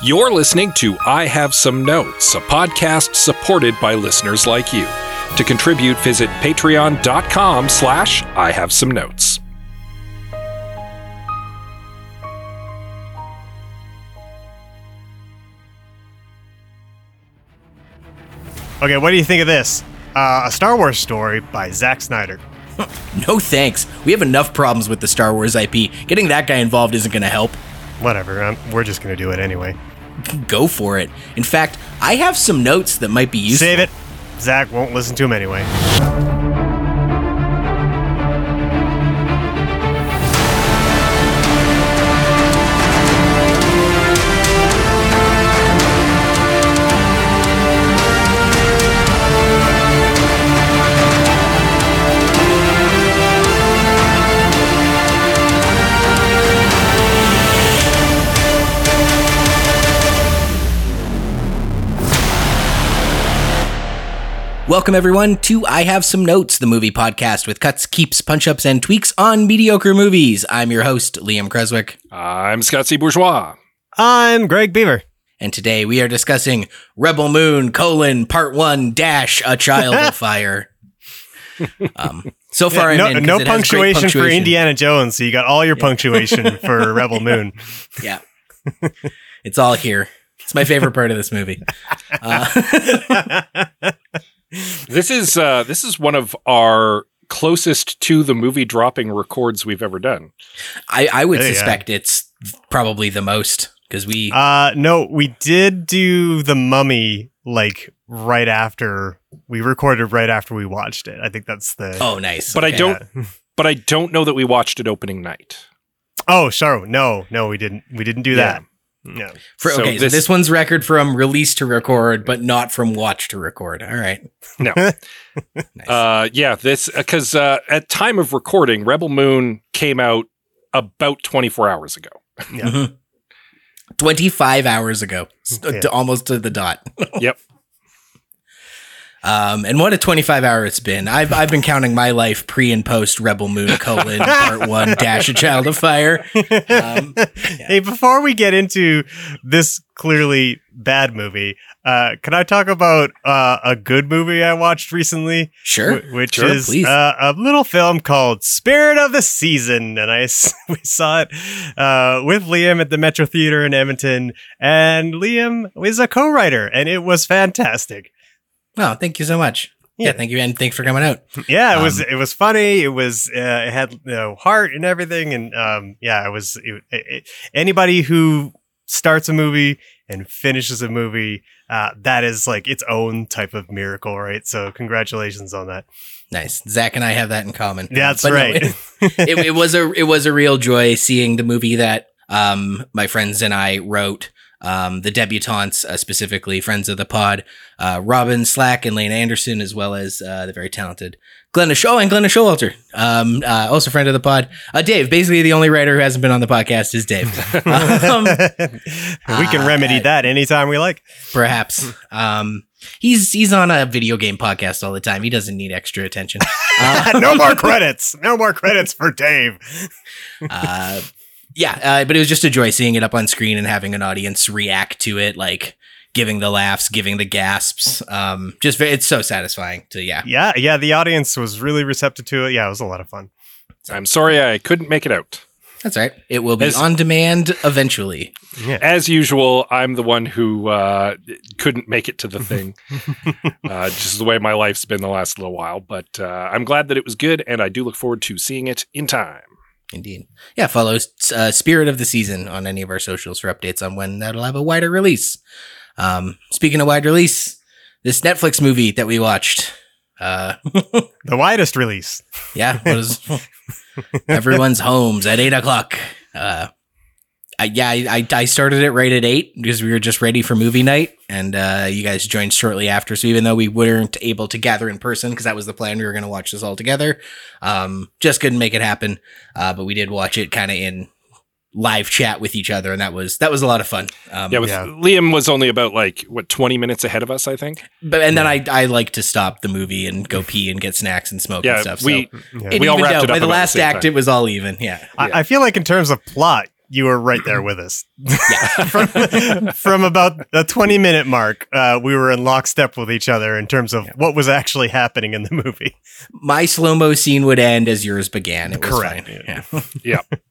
You're listening to I Have Some Notes, a podcast supported by listeners like you. To contribute, visit patreon.com slash I Have Some Notes. Okay, what do you think of this? Uh, a Star Wars story by Zack Snyder. No thanks. We have enough problems with the Star Wars IP. Getting that guy involved isn't going to help. Whatever, um, we're just gonna do it anyway. Go for it. In fact, I have some notes that might be useful. Save it. Zack won't listen to him anyway. Welcome, everyone, to I Have Some Notes, the movie podcast with cuts, keeps, punch ups, and tweaks on mediocre movies. I'm your host, Liam Creswick, I'm Scott C. Bourgeois. I'm Gregg Beaver. and today we are discussing Rebel Moon, colon, part one, dash, A Child of Fire. Um, so far, no I'm in 'cause no it has great punctuation, for. Indiana Jones, so you got all your punctuation for Rebel Moon. Yeah. it's all here. It's my favorite part of this movie. Uh, This is uh, this is one of our closest to the movie dropping records we've ever done. I, I would Yeah, yeah. suspect it's probably the most because we. Uh, no, we did do the Mummy like right after we recorded right after we watched it. I think that's the. oh, nice. But I don't but I don't know that we watched it opening night. Oh, sorry. No, no, we didn't. We didn't do Yeah. that. No. For, So okay, so this- this one's record from release to record, but not from watch to record. All right. No. Nice. Uh, yeah, this because uh, at time of recording, Rebel Moon came out about 24 hours ago. Yeah. Mhm. 25 hours ago, Yeah. to- almost to the dot. Yep. Um, and what a 25 hour it's been. I've, I've been counting my life pre and post Rebel Moon colon part one dash a child of fire. Um, Hey, before we get into this clearly bad movie, uh, can I talk about uh, a good movie I watched recently? sure. Wh- which Sure, is uh, a little film called Spirit of the Season, and I s- we saw it uh, with Liam at the Metro Theater in Edmonton, and Liam is a co-writer, and it was fantastic. Oh, thank you so much. Yeah. Yeah. thank you. And thanks for coming out. Yeah, it was Um, it was funny. It was uh, it had you know heart and everything, and um, yeah, it was it, it, anybody who starts a movie and finishes a movie. Uh, that is like its own type of miracle, right? So, congratulations on that. Nice. Zack and I have that in common. Yeah, that's But no, right. it, it, it was a it was a real joy seeing the movie that um my friends and I wrote. Um, the debutantes, uh, specifically friends of the pod, uh, Robin Slack and Lane Anderson, as well as uh, the very talented Glenna Shaw and Glenna Showalter, um, uh, also friend of the pod. Uh, Dave, basically the only writer who hasn't been on the podcast is Dave. Um, we can uh, remedy that anytime we like. perhaps. Um, he's he's on a video game podcast all the time. He doesn't need extra attention. Uh, no more credits. No more credits for Dave. uh, yeah, uh, but it was just a joy seeing it up on screen and having an audience react to it, like giving the laughs, giving the gasps. Um, just it's so satisfying to yeah. Yeah, yeah. The audience was really receptive to it. Yeah, it was a lot of fun. I'm sorry I couldn't make it out. That's right. It will be As- on demand eventually. Yeah. As usual, I'm the one who uh, couldn't make it to the thing. uh, just the way my life's been the last little while. But uh, I'm glad that it was good, and I do look forward to seeing it in time. Indeed. Yeah, follow uh, Spirit of the Season on any of our socials for updates on when that'll have a wider release. Um, speaking of wide release, this Netflix movie that we watched. Uh, The widest release. yeah, was everyone's homes at eight o'clock. Uh, I, yeah, I, I- I started it right at eight because we were just ready for movie night, and uh, you guys joined shortly after. So even though we weren't able to gather in person because that was the plan, we were going to watch this all together. Um, just couldn't make it happen, uh, but we did watch it kind of in live chat with each other, and that was that was a lot of fun. Um, Yeah, with Yeah. Liam was only about like what 20 minutes ahead of us, I think. but and then I I like to stop the movie and go pee and get snacks and smoke Yeah, and stuff. we so Yeah. it we all wrapped out. it up by the about the last act. time. It was all even. Yeah. I, I feel like in terms of plot, you were right there with us. from, from about the 20 minute mark, uh, we were in lockstep with each other in terms of what was actually happening in the movie. My slow mo scene would end as yours began. It was Correct. fine. Yeah. Yeah.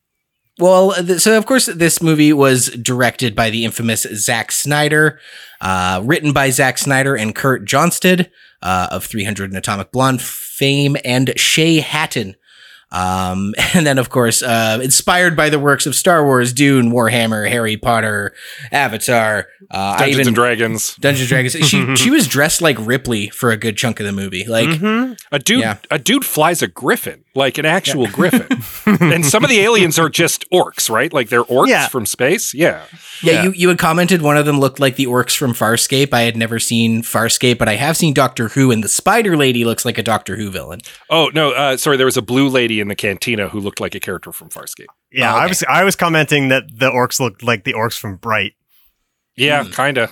Well, th- so of course, this movie was directed by the infamous Zack Snyder, uh, written by Zack Snyder and Kurt Johnstad uh, of 300 and Atomic Blonde fame, and Shay Hatten. Um, and then, of course, uh, inspired by the works of Star Wars, Dune, Warhammer, Harry Potter, Avatar, uh, Dungeons even and Dragons. Dungeons and Dragons. She she was dressed like Ripley for a good chunk of the movie. Like, A dude, Yeah. a dude flies a griffin, like an actual griffin. and some of the aliens are just orcs, right? Like they're orcs Yeah. from space. Yeah. Yeah, Yeah. you you had commented one of them looked like the orcs from Farscape. I had never seen Farscape, but I have seen Doctor Who, and the Spider Lady looks like a Doctor Who villain. Oh no, uh, sorry. There was a blue lady in the cantina who looked like a character from Farscape. Yeah, Oh, I was I was commenting that the orcs looked like the orcs from Bright. Yeah, Hmm. kinda.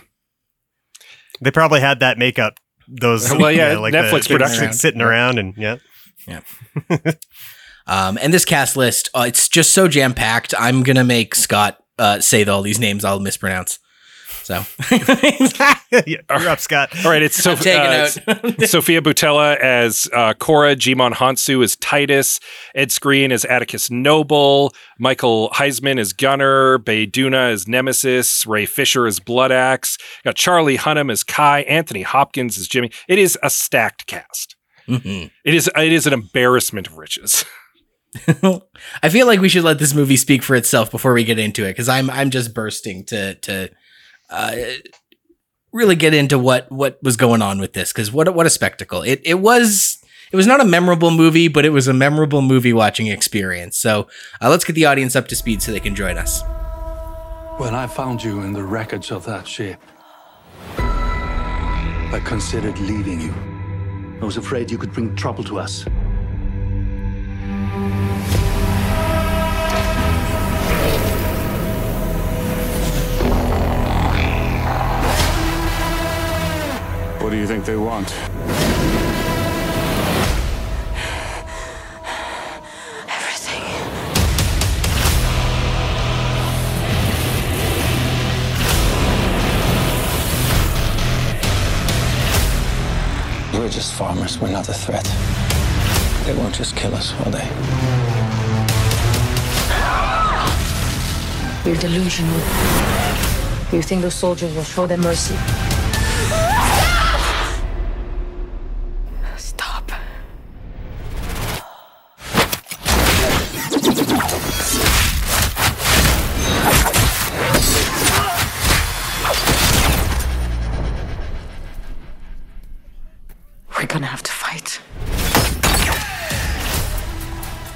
They probably had that makeup. Those Well, yeah, like Netflix the, production. sitting around and yeah. Um, and this cast list, uh, it's just so jam packed. I'm gonna make Scott uh, say all these names I'll mispronounce. So yeah you're up, Scott. All right, it's so, uh, out. Sofia Boutella as uh, Cora, Djimon Hounsou as Titus, Ed Skrein as Atticus Noble, Michiel Huisman as Gunner, Bae Doona as Nemesis, Ray Fisher as Bloodaxe, got Charlie Hunnam as Kai, Anthony Hopkins as Jimmy. It is a stacked cast. Mhm. It is it is an embarrassment of riches. I feel like we should let this movie speak for itself before we get into it because I'm I'm just bursting to to uh, really get into what what was going on with this because what a- what a spectacle it it was. It was not a memorable movie, but it was a memorable movie watching experience. So uh, let's get the audience up to speed so they can join us. When I found you in the wreckage of that ship, I considered leaving you. I was afraid you could bring trouble to us. What do you think they want? We're just farmers. We're not a threat. They won't just kill us, will they? You're delusional. You think those soldiers will show them mercy?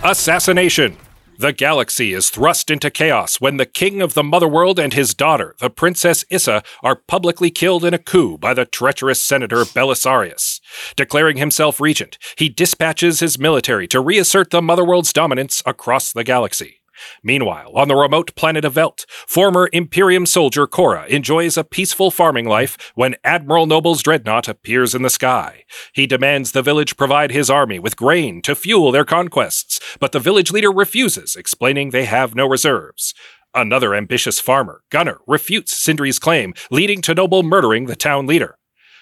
Assassination. The galaxy is thrust into chaos when the king of the Motherworld and his daughter, the Princess Issa, are publicly killed in a coup by the treacherous Senator Belisarius. Declaring himself regent, he dispatches his military to reassert the Motherworld's dominance across the galaxy. Meanwhile, on the remote planet of Velt, former Imperium soldier Cora enjoys a peaceful farming life when Admiral Noble's dreadnought appears in the sky. He demands the village provide his army with grain to fuel their conquests, but the village leader refuses, explaining they have no reserves. Another ambitious farmer, Gunner, refutes Sindri's claim, leading to Noble murdering the town leader.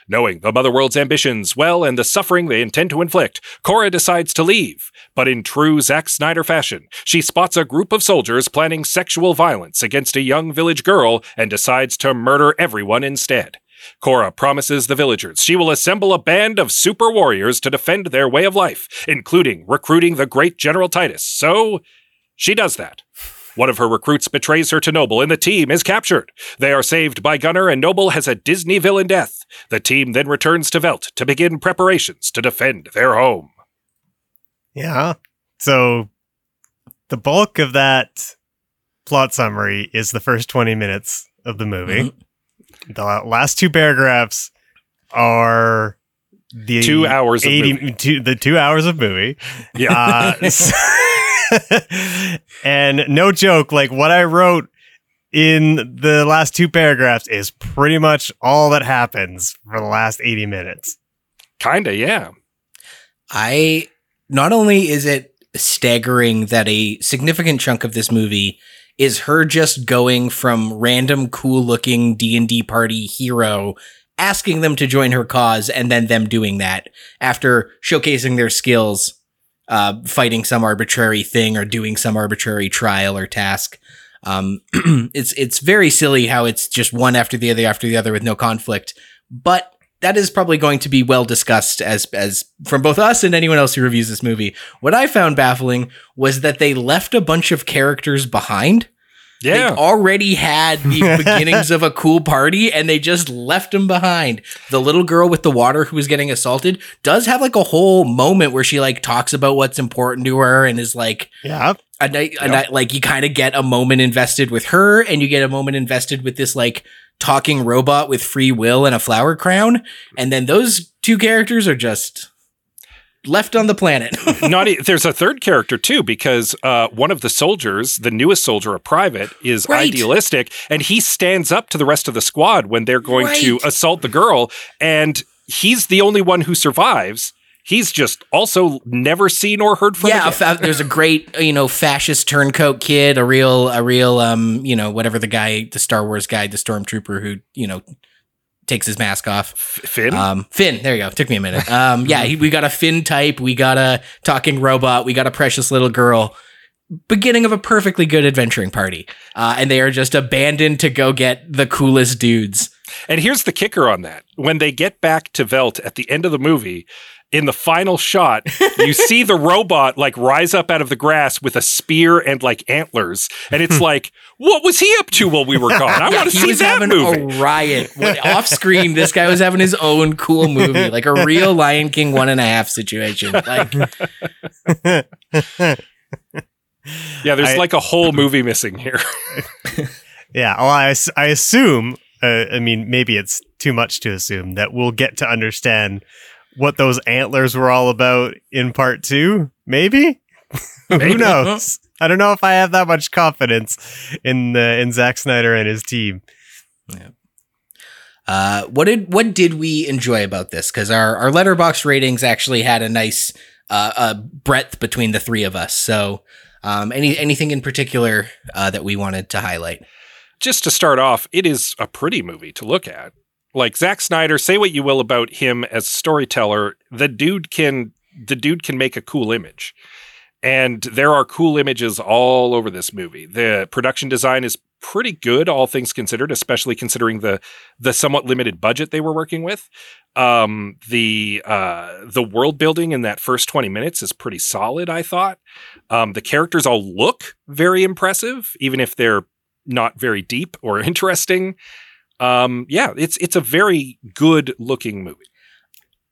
Knowing the Motherworld's ambitions well and the suffering they intend to inflict, Cora decides to leave. But in true Zack Snyder fashion, she spots a group of soldiers planning sexual violence against a young village girl and decides to murder everyone instead. Cora promises the villagers she will assemble a band of super warriors to defend their way of life, including recruiting the great General Titus. So, she does that. One of her recruits betrays her to Noble, and the team is captured. They are saved by Gunner, and Noble has a Disney villain death. The team then returns to Velt to begin preparations to defend their home. Yeah. So the bulk of that plot summary is the first 20 minutes of the movie. The last two paragraphs are the Two hours of 80 movie. two- the 2 hours of movie. Yeah. Uh, s- and no joke, like what I wrote in the last two paragraphs is pretty much all that happens for the last 80 minutes. Kinda, yeah. I not only is it staggering that a significant chunk of this movie is her just going from random cool looking D&D party hero asking them to join her cause and then them doing that after showcasing their skills uh, fighting some arbitrary thing or doing some arbitrary trial or task. Um, it's it's very silly how it's just one after the other after the other with no conflict, but that is probably going to be well discussed as as from both us and anyone else who reviews this movie. What I found baffling was that they left a bunch of characters behind Yeah. they already had the beginnings of a cool party and they just left them behind. The little girl with the water who was getting assaulted does have like a whole moment where she like talks about what's important to her and is like Yeah. a night, a night like you kind of get a moment invested with her and you get a moment invested with this like talking robot with free will and a flower crown and then those two characters are just left on the planet. Not e- there's a third character too because uh, one of the soldiers, the newest soldier, a private, is Right. idealistic, and he stands up to the rest of the squad when they're going to assault the girl, and he's the only one who survives. He's just also never seen or heard from. yeah, fa- there's a great you know fascist turncoat kid, a real a real um you know whatever the guy, the Star Wars guy, the stormtrooper who you know takes his mask off. Finn. Um, Finn, there you go. Took me a minute. Um, yeah, he, we got a Finn type, we got a talking robot, we got a precious little girl. Beginning of a perfectly good adventuring party, uh, and they are just abandoned to go get the coolest dudes. And here's the kicker on that. When they get back to Velt at the end of the movie, in the final shot, you see the robot like rise up out of the grass with a spear and like antlers. And it's like, what was he up to while we were gone? I want to see was that having movie. a riot When- off screen. This guy was having his own cool movie, like a real Lion King one and a half situation. Like, yeah, there's I- like a whole movie missing here. Yeah. Well, I, I assume, uh, I mean, maybe it's too much to assume that we'll get to understand what those antlers were all about in part two. Maybe? Maybe. Who knows? I don't know if I have that much confidence in the in Zack Snyder and his team. Yeah. uh, what did what did we enjoy about this? Because our our Letterboxd ratings actually had a nice uh, uh, breadth between the three of us. So, um, any anything in particular uh, that we wanted to highlight? Just to start off, it is a pretty movie to look at. Like Zack Snyder, say what you will about him as storyteller, the dude can the dude can make a cool image. And there are cool images all over this movie. The production design is pretty good, all things considered, especially considering the the somewhat limited budget they were working with. Um, the uh, the world building in that first twenty minutes is pretty solid. I thought um, the characters all look very impressive, even if they're not very deep or interesting. Um, yeah, it's it's a very good looking movie.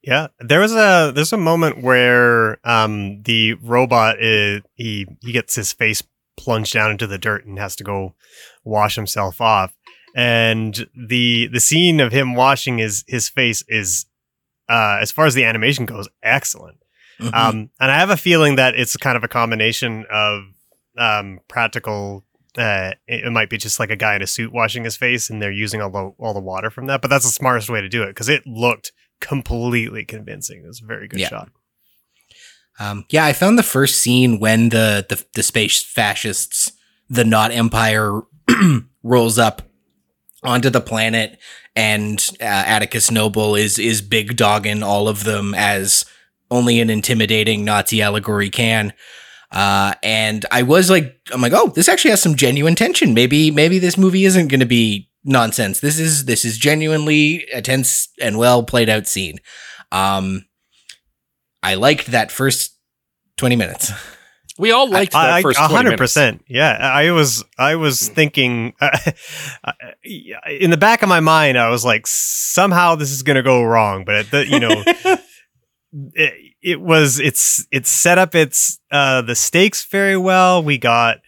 Yeah, there was a there's a moment where um the robot is, he he gets his face plunged down into the dirt and has to go wash himself off, and the the scene of him washing his his face is uh as far as the animation goes excellent. Mhm. Um, and I have a feeling that it's kind of a combination of um practical. Uh, it, it might be just like a guy in a suit washing his face, and they're using all the all the water from that. But that's the smartest way to do it because it looked completely convincing. It was a very good Yeah. shot. Um, yeah, I found the first scene when the, the the space fascists, the not empire, rolls up onto the planet, and uh, Atticus Noble is is big dogging all of them as only an intimidating Nazi allegory can. Uh, and I was like, I'm like, oh, this actually has some genuine tension. Maybe maybe this movie isn't going to be nonsense. This is this is genuinely a tense and well played out scene. Um, I liked that first 20 minutes. We all liked that I, first a 20 hundred minutes. percent. Yeah, I was I was thinking uh, in the back of my mind, I was like, somehow this is gonna go wrong. But the, you know, it, it was it's it's set up its uh, the stakes very well. We got.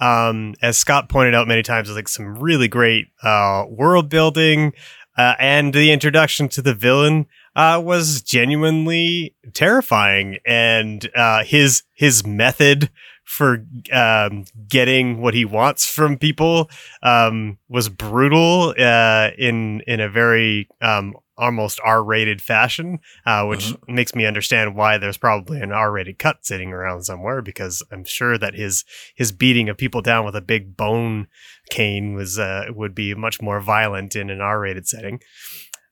Um, as Scott pointed out many times, like some really great uh, world building, uh, and the introduction to the villain uh, was genuinely terrifying, and uh, his his method for um, getting what he wants from people um, was brutal uh, in in a very um, almost R-rated fashion, uh, which makes me understand why there's probably an R-rated cut sitting around somewhere because I'm sure that his his beating of people down with a big bone cane was uh, would be much more violent in an R-rated setting.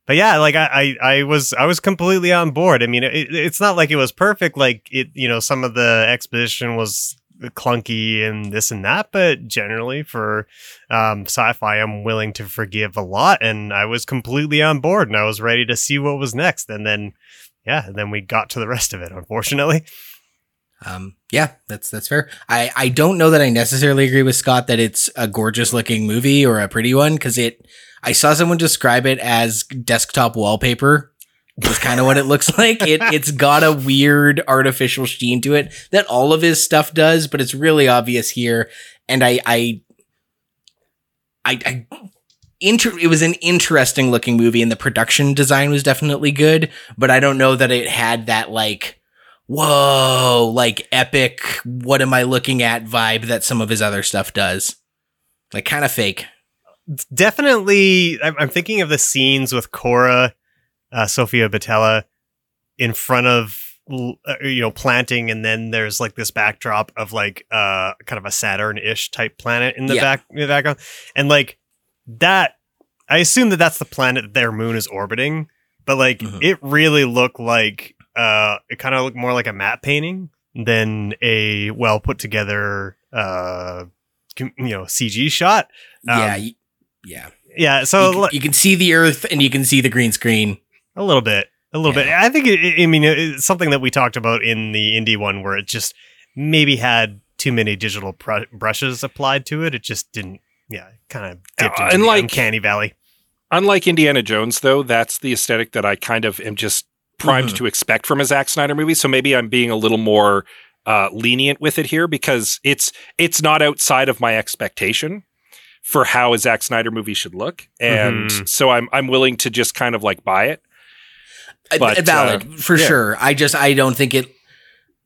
But yeah, like I, I, I was I was completely on board. I mean, it, it's not like it was perfect. Like it, you know, some of the exposition was clunky and this and that, but generally for um, sci-fi, I'm willing to forgive a lot, and I was completely on board, and I was ready to see what was next, and then, yeah, and then we got to the rest of it. Unfortunately, Um, yeah, that's that's fair. I I don't know that I necessarily agree with Scott that it's a gorgeous looking movie or a pretty one because it. I saw someone describe it as desktop wallpaper. Is kind of what it looks like. It it's got a weird artificial sheen to it that all of his stuff does, but it's really obvious here. And I I I, I inter- it was an interesting looking movie and the production design was definitely good, but I don't know that it had that like whoa, like epic, what am I looking at vibe that some of his other stuff does. Like kind of fake. definitely. I'm thinking of the scenes with Cora, uh, Sofia Boutella, in front of uh, you know planting, and then there's like this backdrop of like uh kind of a Saturn-ish type planet in the Yeah. back in the background, and like that. I assume that that's the planet that their moon is orbiting, but like Mhm. it really looked like uh it kind of looked more like a map painting than a well put together uh you know CG shot. Um, yeah. yeah. Yeah, so you, can, you can see the earth and you can see the green screen. A little bit, a little bit. I think. It, I mean, it's something that we talked about in the indie one, where it just maybe had too many digital pr- brushes applied to it. It just didn't. Yeah, kind of dipped Uh, into and the like- uncanny valley. Unlike Indiana Jones, though, that's the aesthetic that I kind of am just primed Mhm. to expect from a Zack Snyder movie. So maybe I'm being a little more uh, lenient with it here because it's it's not outside of my expectation for how a Zack Snyder movie should look, and Mhm. so I'm I'm willing to just kind of like buy it. Uh, But, valid uh, for yeah. sure. I just I don't think it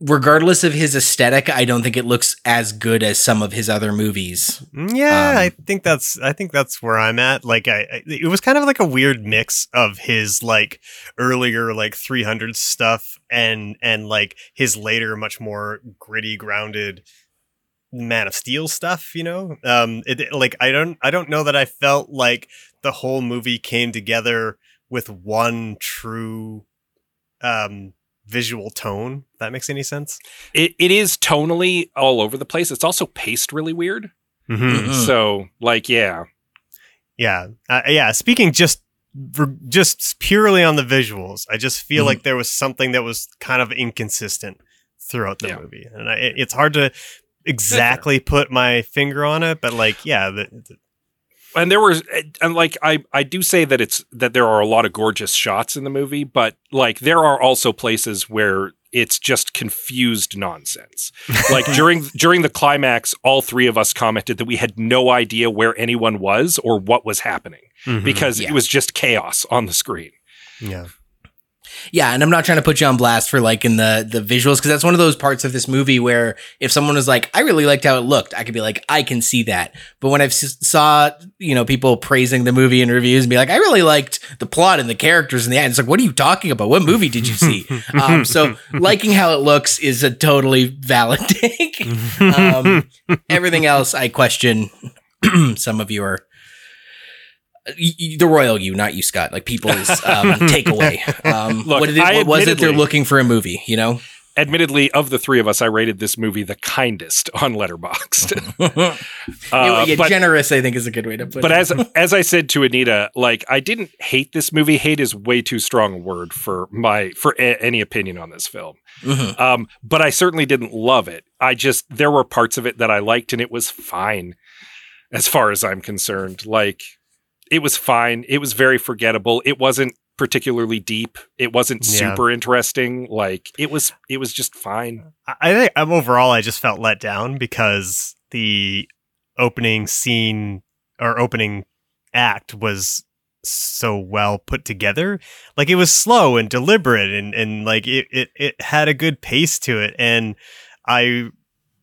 regardless of his aesthetic, I don't think it looks as good as some of his other movies. Mm, Yeah, Um, I think that's. I think that's where I'm at. Like, I, I it was kind of like a weird mix of his like earlier like 300 stuff and and like his later much more gritty, grounded Man of Steel stuff. You know, um, it- like I don't I don't know that I felt like the whole movie came together with one true um visual tone. If that makes any sense. It it is tonally all over the place. It's also paced really weird. Mhm. So like yeah, Yeah, uh, yeah. Speaking just just purely on the visuals, I just feel Mhm. like there was something that was kind of inconsistent throughout the Yeah. movie, and I, it- it's hard to exactly put my finger on it. But like, yeah, the, the- and there was and like I I do say that it's that there are a lot of gorgeous shots in the movie, but like there are also places where it's just confused nonsense. Like during during the climax, all three of us commented that we had no idea where anyone was or what was happening mm-hmm. because Yeah. it was just chaos on the screen. yeah, Yeah, and I'm not trying to put you on blast for like in the the visuals because that's one of those parts of this movie where if someone was like, "I really liked how it looked," I could be like, "I can see that." But when I've s- saw you know people praising the movie in reviews and be like, "I really liked the plot and the characters and the end," it's like, "What are you talking about? What movie did you see?" um, so liking how it looks is a totally valid take. um, everything else, I question. Some of you are. The royal you, not you, Scott. Like people's um, takeaway. Um, Look, what, it, what was it they're looking for a movie? You know, Admittedly, of the three of us, I rated this movie the kindest on Letterboxd. Uh, but- generous. I think is a good way to put but it. as as I said to Anita, like I didn't hate this movie. Hate is way too strong a word for my for a- any opinion on this film. Mhm. Um, but I certainly didn't love it. I just there were parts of it that I liked, and it was fine, as far as I'm concerned. Like it was fine. It was very forgettable. It wasn't particularly deep. It wasn't Yeah. super interesting. Like it was. It was just fine. I- think um, overall I just felt let down because the opening scene or opening act was so well put together. Like it was slow and deliberate and, and like it, it, it had a good pace to it. And I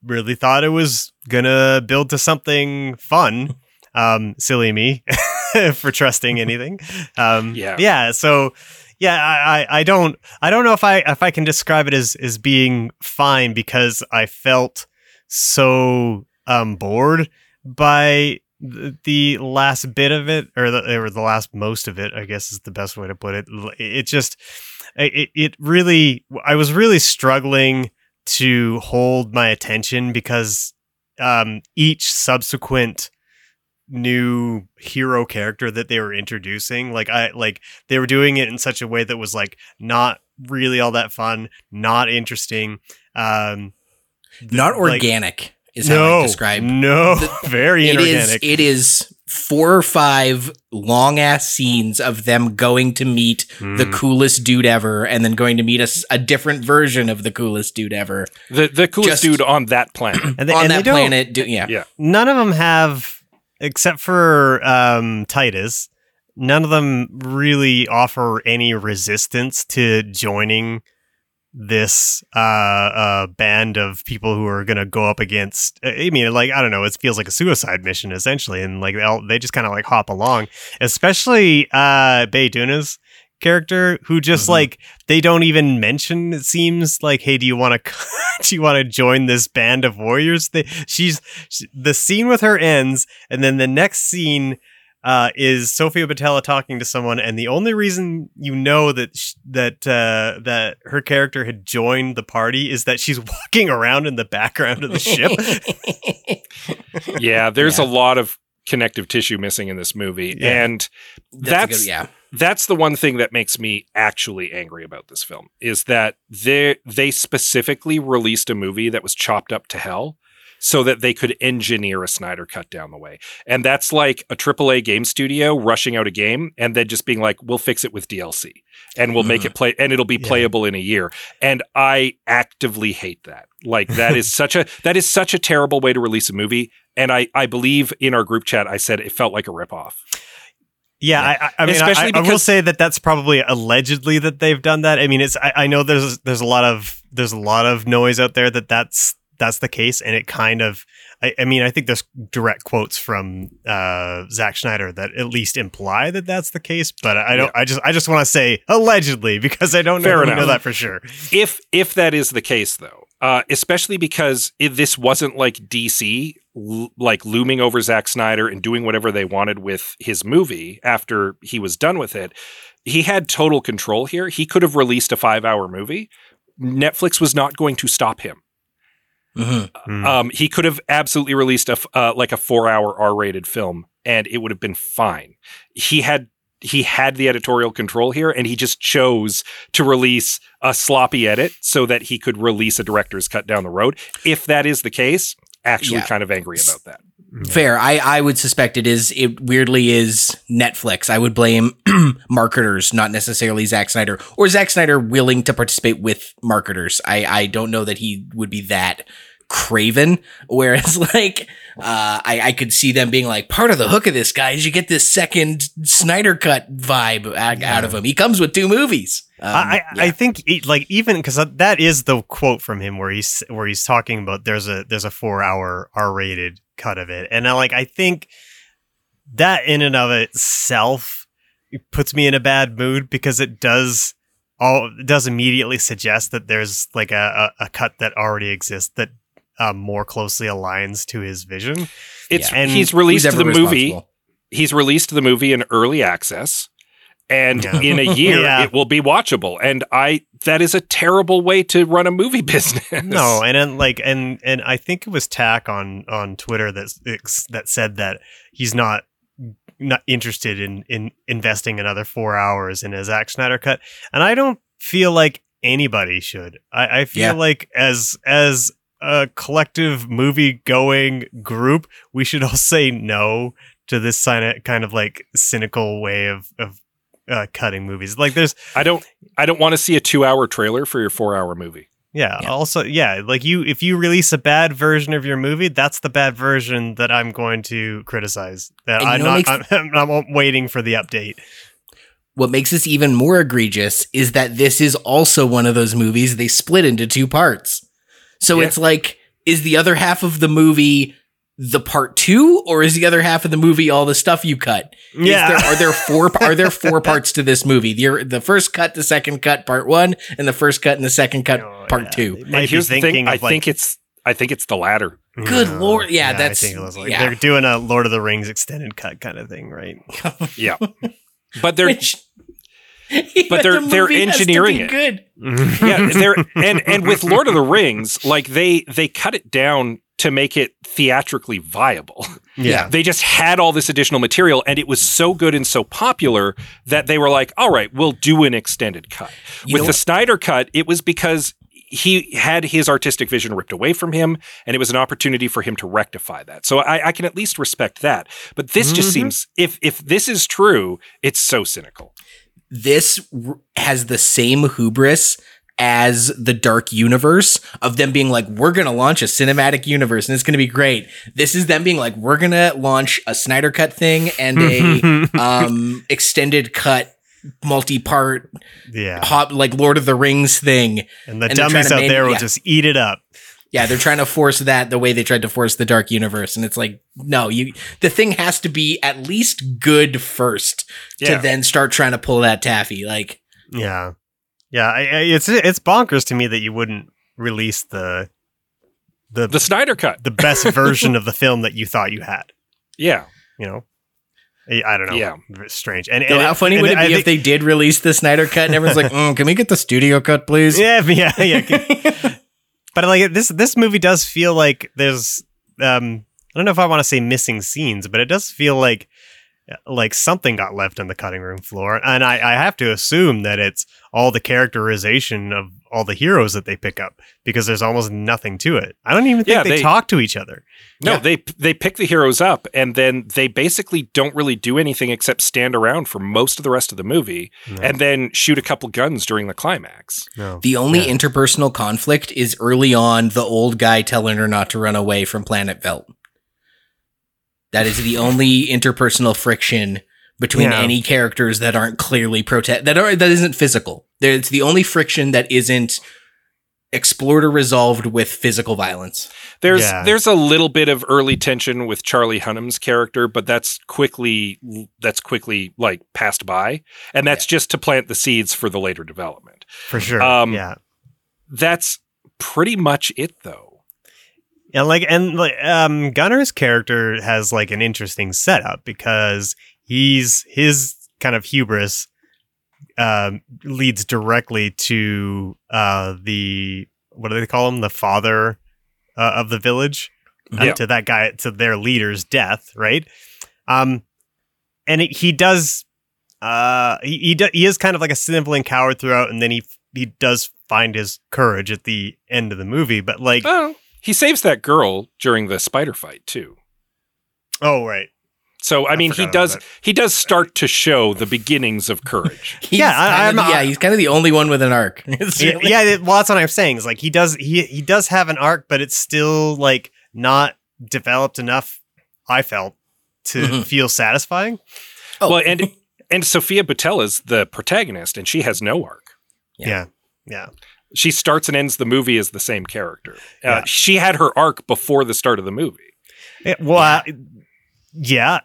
really thought it was gonna build to something fun. Um, silly me for trusting anything. Um, Yeah. yeah. So yeah, I, I, I don't I don't know if I if I can describe it as as being fine because I felt so um bored by the, last bit of it or the or the last most of it. I guess is the best way to put it. It just it it really I was really struggling to hold my attention because um each subsequent new hero character that they were introducing like i like they were doing it in such a way that was like not really all that fun not interesting um Not like- organic is how no I describe no very It is inorganic it is four or five long ass scenes of them going to meet the Mm. coolest dude ever and then going to meet a, s- a different version of the coolest dude ever The the coolest Just- dude on that planet. and they, on and that don't- planet. Do, yeah. Yeah. none of them have except for um titus none of them really offer any resistance to joining this uh uh band of people who are gonna go up against i mean like i don't know it feels like a suicide mission essentially and like they just kind of like hop along especially uh Bae Doona's character who just Mhm. like they don't even mention it seems like hey do you want to do you want to join this band of warriors they she's she, the scene with her ends and then the next scene uh, is Sofia Boutella talking to someone, and the only reason you know that sh- that uh, that her character had joined the party is that she's walking around in the background of the ship. yeah, there's Yeah. a lot of connective tissue missing in this movie, Yeah. and That's, that's good, yeah. That's the one thing that makes me actually angry about this film is that they they specifically released a movie that was chopped up to hell so that they could engineer a Snyder cut down the way. And that's like a AAA game studio rushing out a game and then just being like, we'll fix it with DLC and we'll make it play and it'll be Yeah. playable in a year. And I actively hate that. Like that is such a that is such a terrible way to release a movie. And I I believe in our group chat I said it felt like a ripoff. Yeah, I, I, I mean, Especially I, I will say that that's probably allegedly that they've done that. I mean, it's I, I know there's there's a lot of there's a lot of noise out there that that's that's the case, and it kind of. I, I mean, I think there's direct quotes from uh, Zack Snyder that at least imply that that's the case, but I don't. I just I just want to say allegedly because I don't know, know that for sure. if if that is the case though uh, especially because it, this wasn't like dc l- like looming over Zack snyder and doing whatever they wanted with his movie after he was done with it he had total control here he could have released a five hour movie netflix was not going to stop him Mhm. Hmm. um, he could have absolutely released a uh, like a four hour R rated film, and it would have been fine. He had he had the editorial control here, and he just chose to release a sloppy edit so that he could release a director's cut down the road. If that is the case, actually, Yeah. kind of angry about that. Mm-hmm. Fair. I, I would suspect it is, it weirdly is Netflix. I would blame marketers, not necessarily Zack Snyder or Zack Snyder willing to participate with marketers. I, I don't know that he would be that craven. Whereas like, uh, I, I could see them being like, part of the hook of this guy is you get this second Snyder cut vibe out, out of him. He comes with two movies. Um, I, I, yeah. I think like even because that is the quote from him where he's where he's talking about there's a there's a four hour R rated cut of it, and I like I think that in and of itself puts me in a bad mood because it does all it does immediately suggest that there's like a, a, a cut that already exists that uh, more closely aligns to his vision. It's Yeah. And he's released the movie. He's released the movie in early access. And Yeah. in a year, Yeah. it will be watchable. And I that is a terrible way to run a movie business. No, and then like and and I think it was Tack on on Twitter that that said that he's not not interested in in investing another four hours in a Zack Snyder cut, and I don't feel like anybody should. I, I feel Yeah. like as as a collective movie going group, we should all say no to this kind of like cynical way of of uh, cutting movies. Like there's I don't I don't want to see a 2-hour trailer for your 4-hour movie. Yeah, Yeah. Also, yeah, like you, if you release a bad version of your movie, that's the bad version that I'm going to criticize. That And I'm you know not. what I'm, I'm waiting for the update. What makes this even more egregious is that this is also one of those movies they split into two parts. So Yeah. it's like, is the other half of the movie the part two, or is the other half of the movie all the stuff you cut? Is Yeah. there, are there four? Are there four parts to this movie? The the first cut, the second cut, part one, and the first cut and the second cut, Oh, part yeah. two. They And here's the thing. thinking I like- think it's. I think it's the latter. Good lord, yeah, I that's- think it was like yeah. they're doing a Lord of the Rings extended cut kind of thing, right? Yeah, but they're Which, But they're- the they're movie has to engineering it. Good. yeah they're and and with Lord of the Rings, like they they cut it down to make it theatrically viable. Yeah. They just had all this additional material and it was so good and so popular that they were like, all right, we'll do an extended cut. You With the what? Snyder cut, it was because he had his artistic vision ripped away from him and it was an opportunity for him to rectify that. So I, I can at least respect that. But this just Mm-hmm. seems if if this is true, it's so cynical. This has the same hubris as the Dark Universe of them being like, we're gonna launch a cinematic universe and it's gonna be great. This is them being like, we're gonna launch a Snyder Cut thing and a um extended cut multi-part Yeah. hop like Lord of the Rings thing. And the And dummies to out there will yeah. just eat it up. Yeah, they're trying to force that the way they tried to force the Dark Universe, and it's like, no, you the thing has to be at least good first Yeah. to then start trying to pull that taffy. Like, Yeah. Yeah, I, I, it's it's bonkers to me that you wouldn't release the the The Snyder cut. the best version of the film that you thought you had. Yeah. You know, I, I don't know. Yeah. It's strange. And, and how funny and would it I be if they did release the Snyder cut and everyone's like, mm, "Can we get the studio cut, please?" Yeah, yeah, yeah. but like this this movie does feel like there's um I don't know if I want to say missing scenes, but it does feel like like something got left on the cutting room floor, and I, I have to assume that it's all the characterization of all the heroes that they pick up because there's almost nothing to it. I don't even think Yeah, they, they- talk to each other. No, Yeah. they they pick the heroes up and then they basically don't really do anything except stand around for most of the rest of the movie and then shoot a couple guns during the climax. No. The only Yeah. interpersonal conflict is early on the old guy telling her not to run away from Planet Velt. That is the only interpersonal friction between Yeah. any characters that aren't clearly protect that are that isn't physical. There- It's the only friction that isn't explored or resolved with physical violence. There's Yeah. there's a little bit of early tension with Charlie Hunnam's character, but that's quickly that's quickly like passed by, and that's just to plant the seeds for the later development. For sure. Um, yeah. That's pretty much it, though. Yeah, like and like um Gunner's character has like an interesting setup because he's his kind of hubris um leads directly to uh the what do they call him? The father uh, of the village. uh, Yeah. to that guy to their leader's death, right? Um and it, he does uh he he, do, he is kind of like a sniveling coward throughout and then he he does find his courage at the end of the movie, but like Oh, he saves that girl during the spider fight too. oh right. So I I mean, he does he does start to show the beginnings of courage. Yeah, I- I'm- yeah, I- he's kind of the only one with an arc. Yeah, really- yeah, well, that's what I'm saying. Is like he does he he does have an arc, but it's still like not developed enough. I felt to Mhm. feel satisfying. Oh. Well, and and Sofia Boutella is the protagonist, and she has no arc. Yeah. Yeah, yeah, She starts and ends the movie as the same character. Uh, Yeah. She had her arc before the start of the movie. Yeah, well, uh, yeah.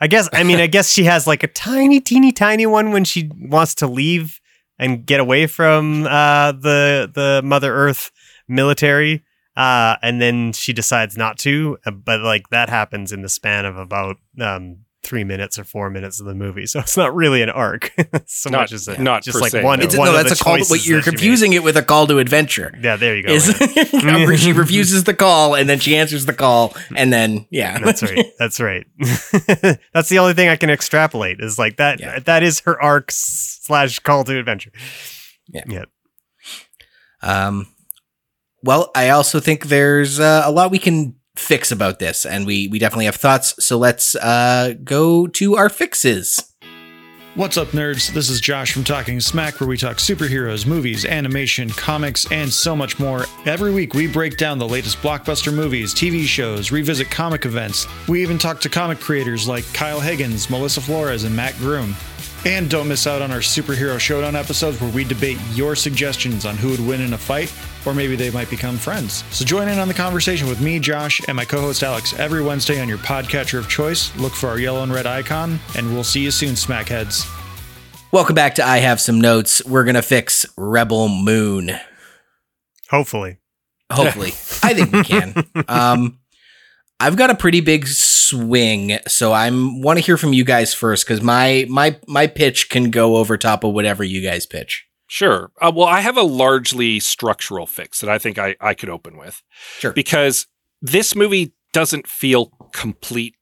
I guess. I mean, I guess she has like a tiny, teeny, tiny one when she wants to leave and get away from uh, the the Mother Earth military. Uh, and then she decides not to, uh, but like that happens in the span of about um, three minutes or four minutes of the movie, so it's not really an arc so Not- much as a, not just like se, one. no. It's, one no, of that's the a call. choices But you're that she confusing it with a call to adventure. Yeah, there you go. Is man. she refuses the call and then she answers the call and then yeah, That's right. That's right. That's the only thing I can extrapolate is like that. Yeah. That is her arc slash call to adventure. Yeah. Yeah. Um, well, I also think there's uh, a lot we can fix about this, and we we definitely have thoughts. So let's uh, go to our fixes. What's up, nerds? This is Josh from Talking Smack, where we talk superheroes, movies, animation, comics, and so much more. Every week, we break down the latest blockbuster movies, TV shows, revisit comic events. We even talk to comic creators like Kyle Higgins, Melissa Flores, and Matt Groom. And don't miss out on our Superhero Showdown episodes where we debate your suggestions on who would win in a fight, or maybe they might become friends. So join in on the conversation with me, Josh, and my co host Alex every Wednesday on your podcatcher of choice. Look for our yellow and red icon, and we'll see you soon, Smackheads. Welcome back to I Have Some Notes. We're going to fix Rebel Moon. Hopefully. Hopefully. I think we can. Um, I've got a pretty big swing, so I'm want to hear from you guys first because my my my pitch can go over top of whatever you guys pitch. Sure. Uh, well, I have a largely structural fix that I think I, I could open with. Sure. Because this movie doesn't feel complete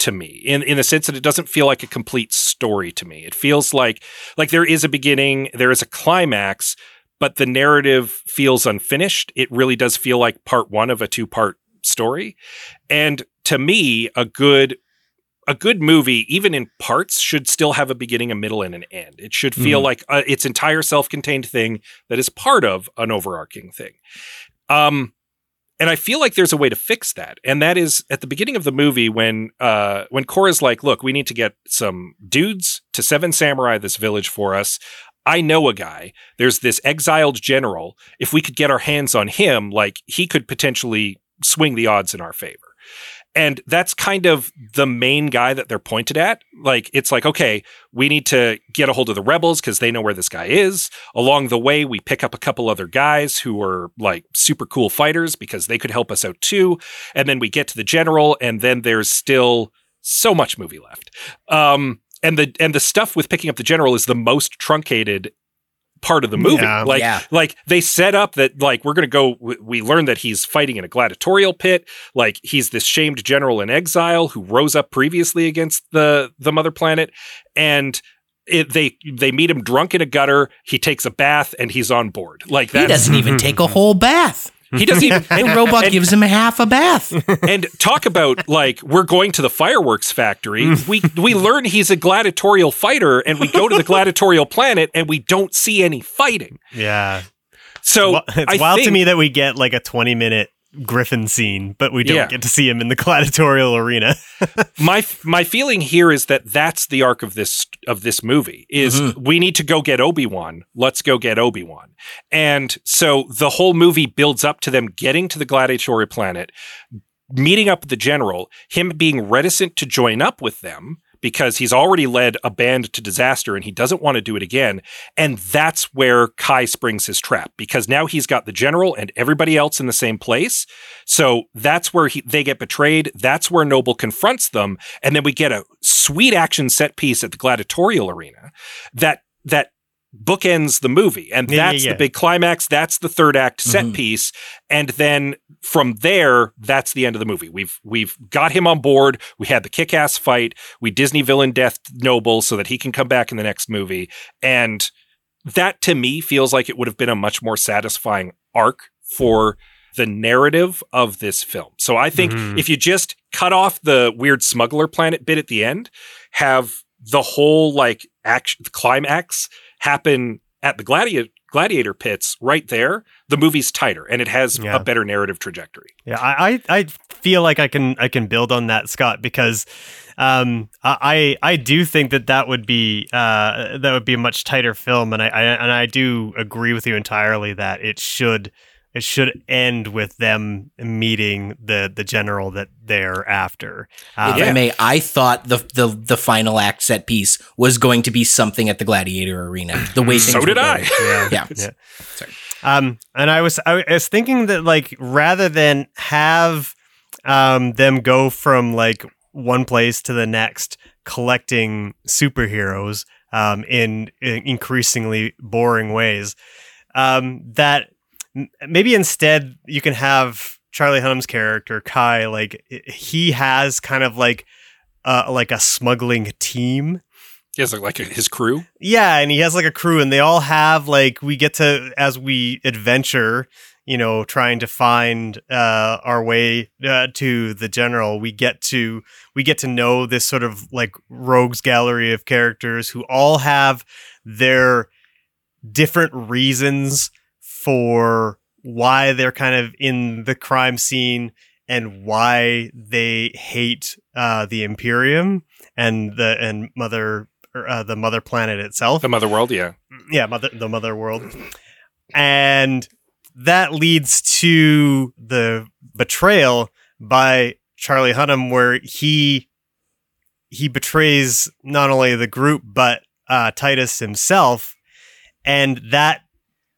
to me in, in the sense that it doesn't feel like a complete story to me. It feels like like there is a beginning, there is a climax, but the narrative feels unfinished. It really does feel like part one of a two part story. And to me, a good a good movie, even in parts, should still have a beginning, a middle, and an end. It should feel Mhm. like uh, its entire self-contained thing that is part of an overarching thing. Um, and I feel like there's a way to fix that, and that is at the beginning of the movie when uh, when Kora's like, "Look, we need to get some dudes to Seven Samurai this village for us." I know a guy. There's this exiled general. If we could get our hands on him, like he could potentially swing the odds in our favor. And that's kind of the main guy that they're pointed at. Like, it's like, okay, we need to get a hold of the rebels because they know where this guy is. Along the way, we pick up a couple other guys who are like super cool fighters because they could help us out too. And then we get to the general, and then there's still so much movie left. Um, and the and the stuff with picking up the general is the most truncated part of the movie. Yeah. Like Yeah. like they set up that like we're going to go w- we learn that he's fighting in a gladiatorial pit like he's this shamed general in exile who rose up previously against the the mother planet and it, they they meet him drunk in a gutter he takes a bath and he's on board like that. He doesn't even take a whole bath. He doesn't even The and, robot and- gives him a half a bath. and talk about like we're going to the fireworks factory. Mm. we we learn he's a gladiatorial fighter, and we go to the gladiatorial planet, and we don't see any fighting. Yeah. So it's I wild to me that we get like a 20 minute Griffin scene, but we don't Yeah. get to see him in the gladiatorial arena. my my feeling here is that that's the arc of this of this movie is mm-hmm. we need to go get Obi-Wan. Let's go get Obi-Wan. And so the whole movie builds up to them getting to the gladiatorial planet, meeting up with the general, him being reticent to join up with them because he's already led a band to disaster and he doesn't want to do it again. And that's where Kai springs his trap because now he's got the general and everybody else in the same place. So that's where he, they get betrayed. That's where Noble confronts them. And then we get a sweet action set piece at the gladiatorial arena that, that bookends the movie. And Yeah, yeah, that's yeah. the big climax. That's the third act set Mhm. piece. And then from there, that's the end of the movie. We've we've got him on board. We had the kick-ass fight. We Disney villain death Noble so that he can come back in the next movie. And that to me feels like it would have been a much more satisfying arc for the narrative of this film. So I think Mhm. if you just cut off the weird smuggler planet bit at the end, have the whole like action climax happen at the gladiator gladiator pits right there, the movie's tighter and it has Yeah. a better narrative trajectory. Yeah, I, I I feel like I can I can build on that, Scott, because um I I I do think that that would be uh that would be a much tighter film, and I, I and I do agree with you entirely that it should it should end with them meeting the the general that they're after. Uh, If I may, I thought the, the the final act set piece was going to be something at the gladiator arena. The way things So did going. I. yeah, Yeah. Um, and I was I was thinking that like rather than have um them go from like one place to the next collecting superheroes um in, in increasingly boring ways, um that maybe instead you can have Charlie Hunnam's character Kai like he has kind of like uh like a smuggling team He has like his crew. yeah, and he has like a crew, and they all have like we get to as we adventure, you know, trying to find uh, our way uh, to the general. We get to we get to know this sort of like rogues gallery of characters who all have their different reasons for why they're kind of in the crime scene and why they hate uh, the Imperium and the and Mother uh, the mother planet itself. The mother world, yeah. yeah, mother the mother world, and that leads to the betrayal by Charlie Hunnam, where he he betrays not only the group but uh, Titus himself, and that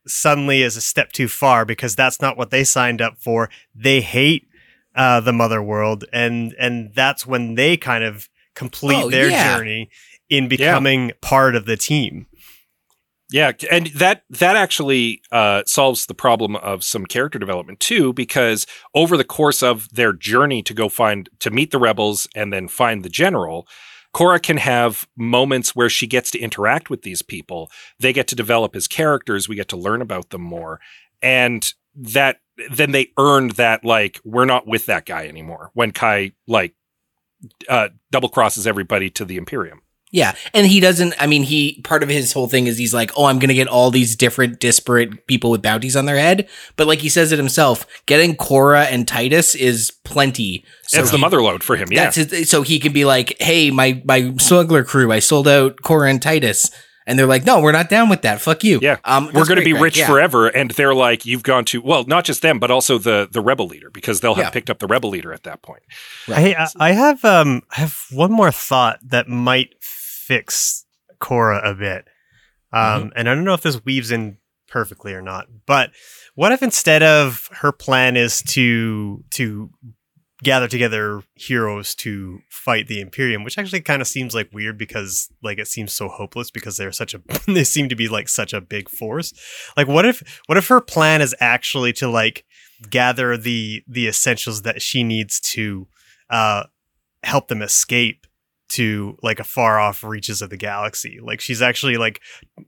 suddenly is a step too far because that's not what they signed up for. They hate uh, the mother world, and and that's when they kind of complete Oh, their yeah. journey in becoming part of the team. Yeah, and that that actually uh, solves the problem of some character development too, because over the course of their journey to go find to meet the rebels and then find the general, Kora can have moments where she gets to interact with these people. They get to develop as characters. We get to learn about them more, and that then they earned that like we're not with that guy anymore. When Kai like uh, double crosses everybody to the Imperium. Yeah. And he doesn't, I mean, he, part of his whole thing is he's like, oh, I'm going to get all these different disparate people with bounties on their head. But like he says it himself, getting Kora and Titus is plenty. So it's the he- mother load for him. Yeah, That's his, so he can be like, hey, my, my smuggler crew, I sold out Kora and Titus. And they're like, no, we're not down with that. Fuck you. Yeah, Um, we're going to be Gregg. rich Yeah. forever, and they're like, you've gone to well, not just them, but also the the rebel leader because they'll have Yeah. picked up the rebel leader at that point. Hey, I, I have um, I have one more thought that might fix Kora a bit, um, and I don't know if this weaves in perfectly or not. But what if instead of her plan is to to gather together heroes to fight the Imperium, which actually kind of seems like weird because like it seems so hopeless because they're such a they seem to be like such a big force. Like what if what if her plan is actually to like gather the the essentials that she needs to uh help them escape to like a far off reaches of the galaxy. Like she's actually like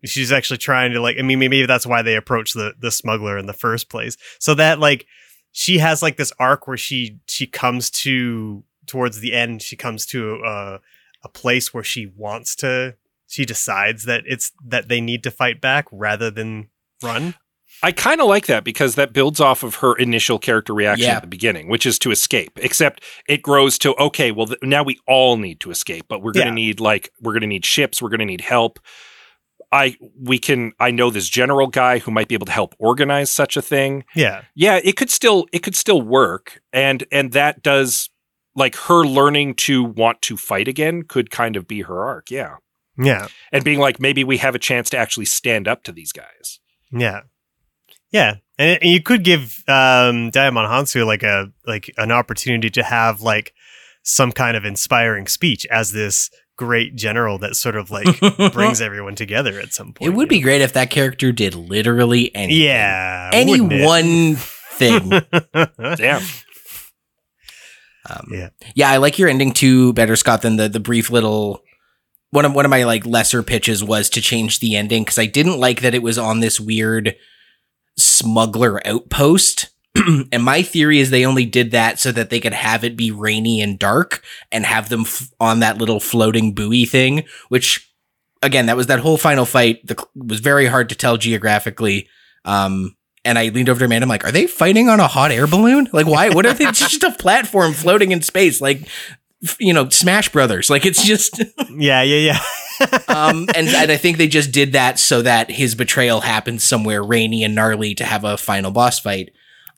she's actually trying to like i mean maybe that's why they approached the the smuggler in the first place. So that like she has like this arc where she she comes to towards the end she comes to a a place where she wants to she decides that it's that they need to fight back rather than run I kind of like that because that builds off of her initial character reaction Yeah. at the beginning, which is to escape. Except it grows to okay, well th- now we all need to escape, but we're going to Yeah. need like we're going to need ships, we're going to need help. I we can I know this general guy who might be able to help organize such a thing. yeah yeah it could still it could still work and and that does like her learning to want to fight again could kind of be her arc yeah yeah and being like maybe we have a chance to actually stand up to these guys Yeah, yeah, and, and you could give um, Djimon Hounsou like a like an opportunity to have like some kind of inspiring speech as this great general that sort of like brings everyone together at some point. It would be you great if that character did literally know? anything. yeah, Any one thing. damn Um, Yeah. yeah, I like your ending too better, Scott, than the the brief little. One of one of my like lesser pitches was to change the ending because I didn't like that it was on this weird smuggler outpost. and my theory is they only did that so that they could have it be rainy and dark and have them f- on that little floating buoy thing, which again, that was that whole final fight that was very hard to tell geographically. Um, and I leaned over to Amanda. I'm like, are they fighting on a hot air balloon? Like, why? What are they? It's just a platform floating in space, like, you know, Smash Brothers. Like, it's just. yeah, yeah, yeah. um, and, and I think they just did that so that his betrayal happens somewhere rainy and gnarly to have a final boss fight.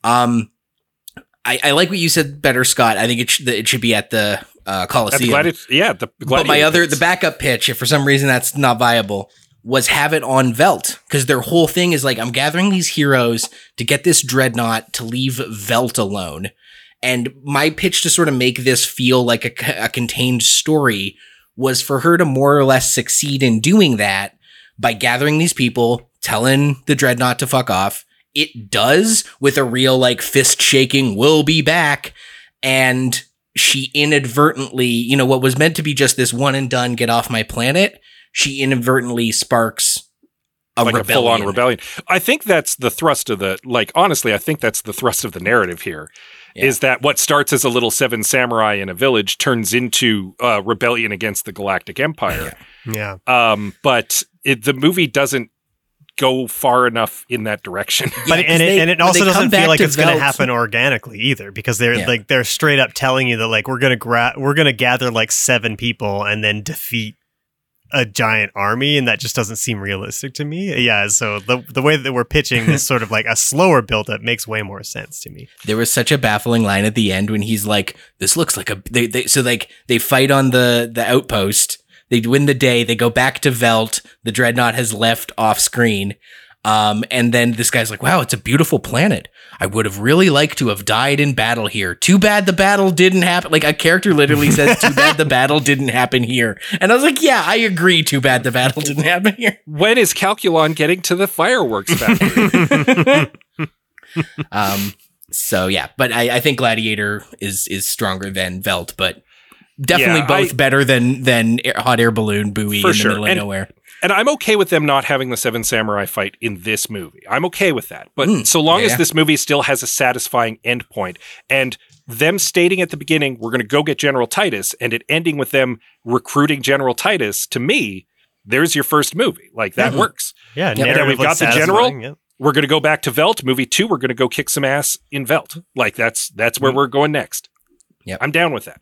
Um, I, I like what you said better, Scott. I think it, sh- it should be at the uh, At the Coliseum. gladi- yeah the But my other, the backup pitch, if for some reason that's not viable, was have it on Velt because their whole thing is like, I'm gathering these heroes to get this dreadnought to leave Velt alone. And my pitch to sort of make this feel like a contained story was for her to more or less succeed in doing that by gathering these people, telling the dreadnought to fuck off. It does with a real like fist shaking, we'll be back. And she inadvertently, you know, what was meant to be just this one and done, get off my planet, she inadvertently sparks a like rebellion. a full-on rebellion i think that's the thrust of the like honestly i think that's the thrust of the narrative here. Is that what starts as a little seven samurai in a village turns into a rebellion against the galactic empire. Yeah. um but it, the movie doesn't go far enough in that direction. But Yeah, 'cause and it, and it also doesn't feel like it's going to happen organically either because they're Yeah. like they're straight up telling you that like we're going to gra- we're going to gather like seven people and then defeat a giant army, and that just doesn't seem realistic to me. Yeah, so the the way that we're pitching this sort of like a slower build up makes way more sense to me. There was such a baffling line at the end when he's like, "This looks like a." They, they so like they fight on the the outpost. They win the day. They go back to Velt. The dreadnought has left off screen. Um, and then this guy's like, wow, it's a beautiful planet. I would have really liked to have died in battle here. Too bad the battle didn't happen. Like a character literally says, too bad the battle didn't happen here. And I was like, yeah, I agree. Too bad the battle didn't happen here. When is Calculon getting to the fireworks factory? Um, so yeah, but I, I think Gladiator is, is stronger than Velt, but definitely Yeah, both I- better than, than Air- Hot Air Balloon Buoy in the sure. middle of And- nowhere. And I'm okay with them not having the Seven Samurai fight in this movie. I'm okay with that. But Mm, so long yeah, as this movie still has a satisfying endpoint and them stating at the beginning, we're going to go get General Titus, and it ending with them recruiting General Titus, to me, there's your first movie. Like that Mhm. works. Yeah, And then we've got the general. yeah. We're going to go back to Velt. Movie two, we're going to go kick some ass in Velt. Like that's that's where we're going next. Yeah. I'm down with that.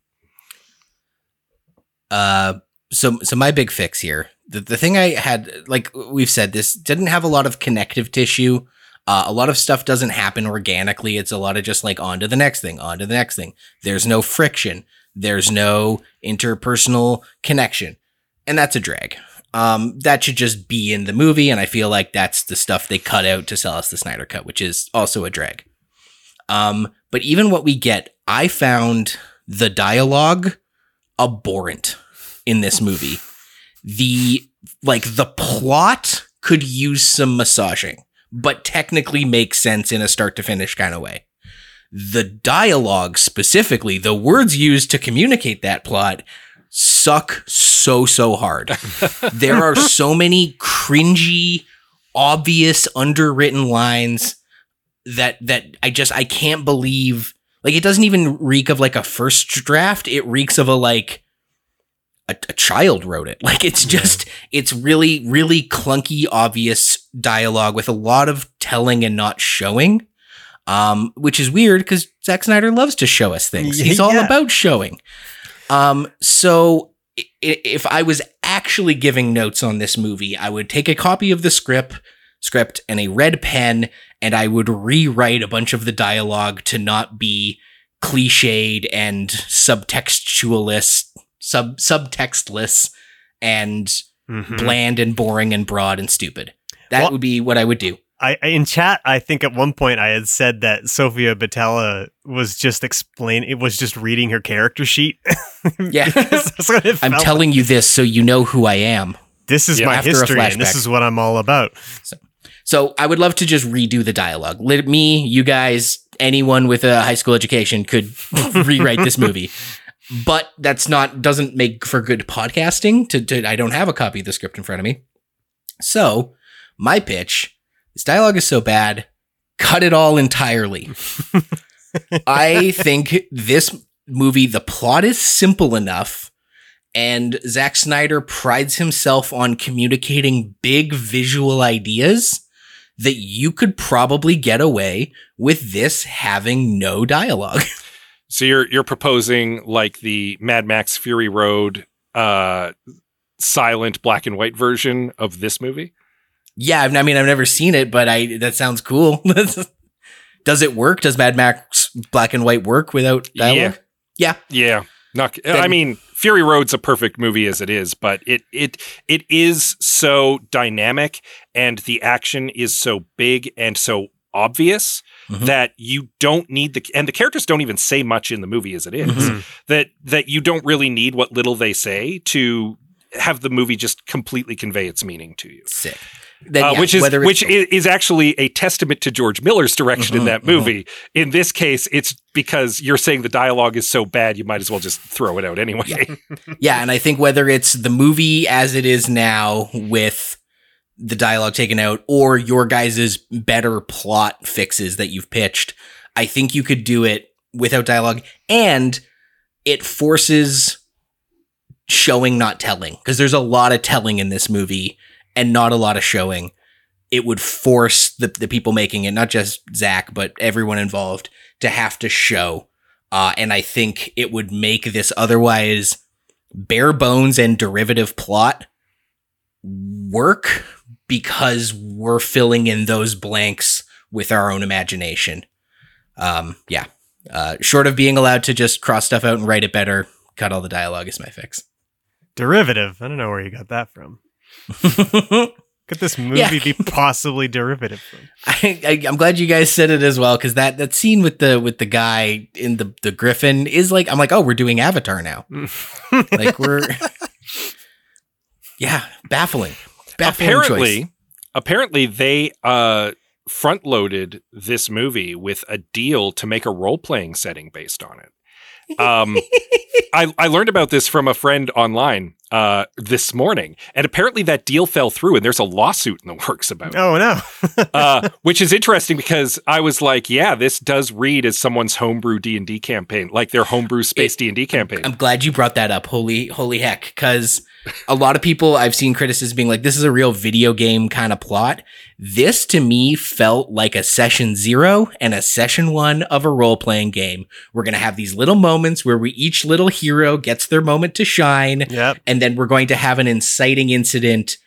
Uh, so so my big fix here, the the thing I had, like we've said, this didn't have a lot of connective tissue. Uh, a lot of stuff doesn't happen organically. It's a lot of just like on to the next thing, on to the next thing. There's no friction. There's no interpersonal connection, and that's a drag. Um, that should just be in the movie, and I feel like that's the stuff they cut out to sell us the Snyder Cut, which is also a drag. Um, but even what we get, I found the dialogue abhorrent in this movie. The like the plot could use some massaging, but technically makes sense in a start to finish kind of way. The dialogue specifically, the words used to communicate that plot suck so so hard. there are so many cringy, obvious underwritten lines that that I just I can't believe like it doesn't even reek of like a first draft. It reeks of a like a, a child wrote it. Like it's just it's really really clunky, obvious dialogue with a lot of telling and not showing. Um, which is weird because Zack Snyder loves to show us things. He's all Yeah. about showing. Um, so if I was actually giving notes on this movie, I would take a copy of the script, script, and a red pen, and I would rewrite a bunch of the dialogue to not be cliched and subtextualist, sub subtextless, and Mhm. bland and boring and broad and stupid. That Well- would be what I would do. I, I in chat, I think at one point I had said that Sofia Boutella was just explain. It was just reading her character sheet. Yeah. That's what it I'm felt telling you this so you know who I am. This is Yeah, my after history, and this is what I'm all about. So I would love to just redo the dialogue. Let me, you guys, anyone with a high school education could rewrite this movie. But that's not doesn't make for good podcasting. To, to I don't have a copy of the script in front of me. So my pitch: this dialogue is so bad, cut it all entirely. I think this movie, the plot is simple enough, and Zack Snyder prides himself on communicating big visual ideas that you could probably get away with this having no dialogue. So you're you're proposing like the Mad Max Fury Road uh silent black and white version of this movie? yeah, I mean, I've never seen it, but I that sounds cool. Does it work? Does Mad Max Black and White work without dialogue? Yeah. Yeah. Not I mean Fury Road's a perfect movie as it is, but it it it is so dynamic and the action is so big and so obvious Mhm. that you don't need the and the characters don't even say much in the movie as it is. Mhm. that that you don't really need what little they say to have the movie just completely convey its meaning to you. Sick. Then, Uh, yeah, which is which is actually a testament to George Miller's direction in Mhm, that movie. In this case, it's because you're saying the dialogue is so bad, you might as well just throw it out anyway. Yeah, and I think whether it's the movie as it is now with the dialogue taken out or your guys' better plot fixes that you've pitched, I think you could do it without dialogue and it forces showing not telling because there's a lot of telling in this movie and not a lot of showing. It would force the, the people making it, not just Zack, but everyone involved, to have to show. Uh, and I think it would make this otherwise bare bones and derivative plot work because we're filling in those blanks with our own imagination. Um, yeah. Uh, short of being allowed to just cross stuff out and write it better, cut all the dialogue is my fix. Derivative. I don't know where you got that from. Could this movie Yeah. be possibly derivative from? I, I'm glad you guys said it as well because that that scene with the with the guy in the the griffin is like I'm like oh we're doing Avatar now like we're yeah baffling baffling apparently, choice. apparently they uh, front loaded this movie with a deal to make a role playing setting based on it. Um, I, I learned about this from a friend online uh, this morning, and apparently that deal fell through, and there's a lawsuit in the works about it. Oh no. uh, which is interesting because I was like, yeah, this does read as someone's homebrew D and D campaign, like their homebrew space D and D campaign. I'm glad you brought that up. Holy, holy heck. Because a lot of people I've seen criticism being like, this is a real video game kind of plot. This to me felt like a session zero and a session one of a role playing game. We're going to have these little moments where we each little hero gets their moment to shine. Yep. And then we're going to have an inciting incident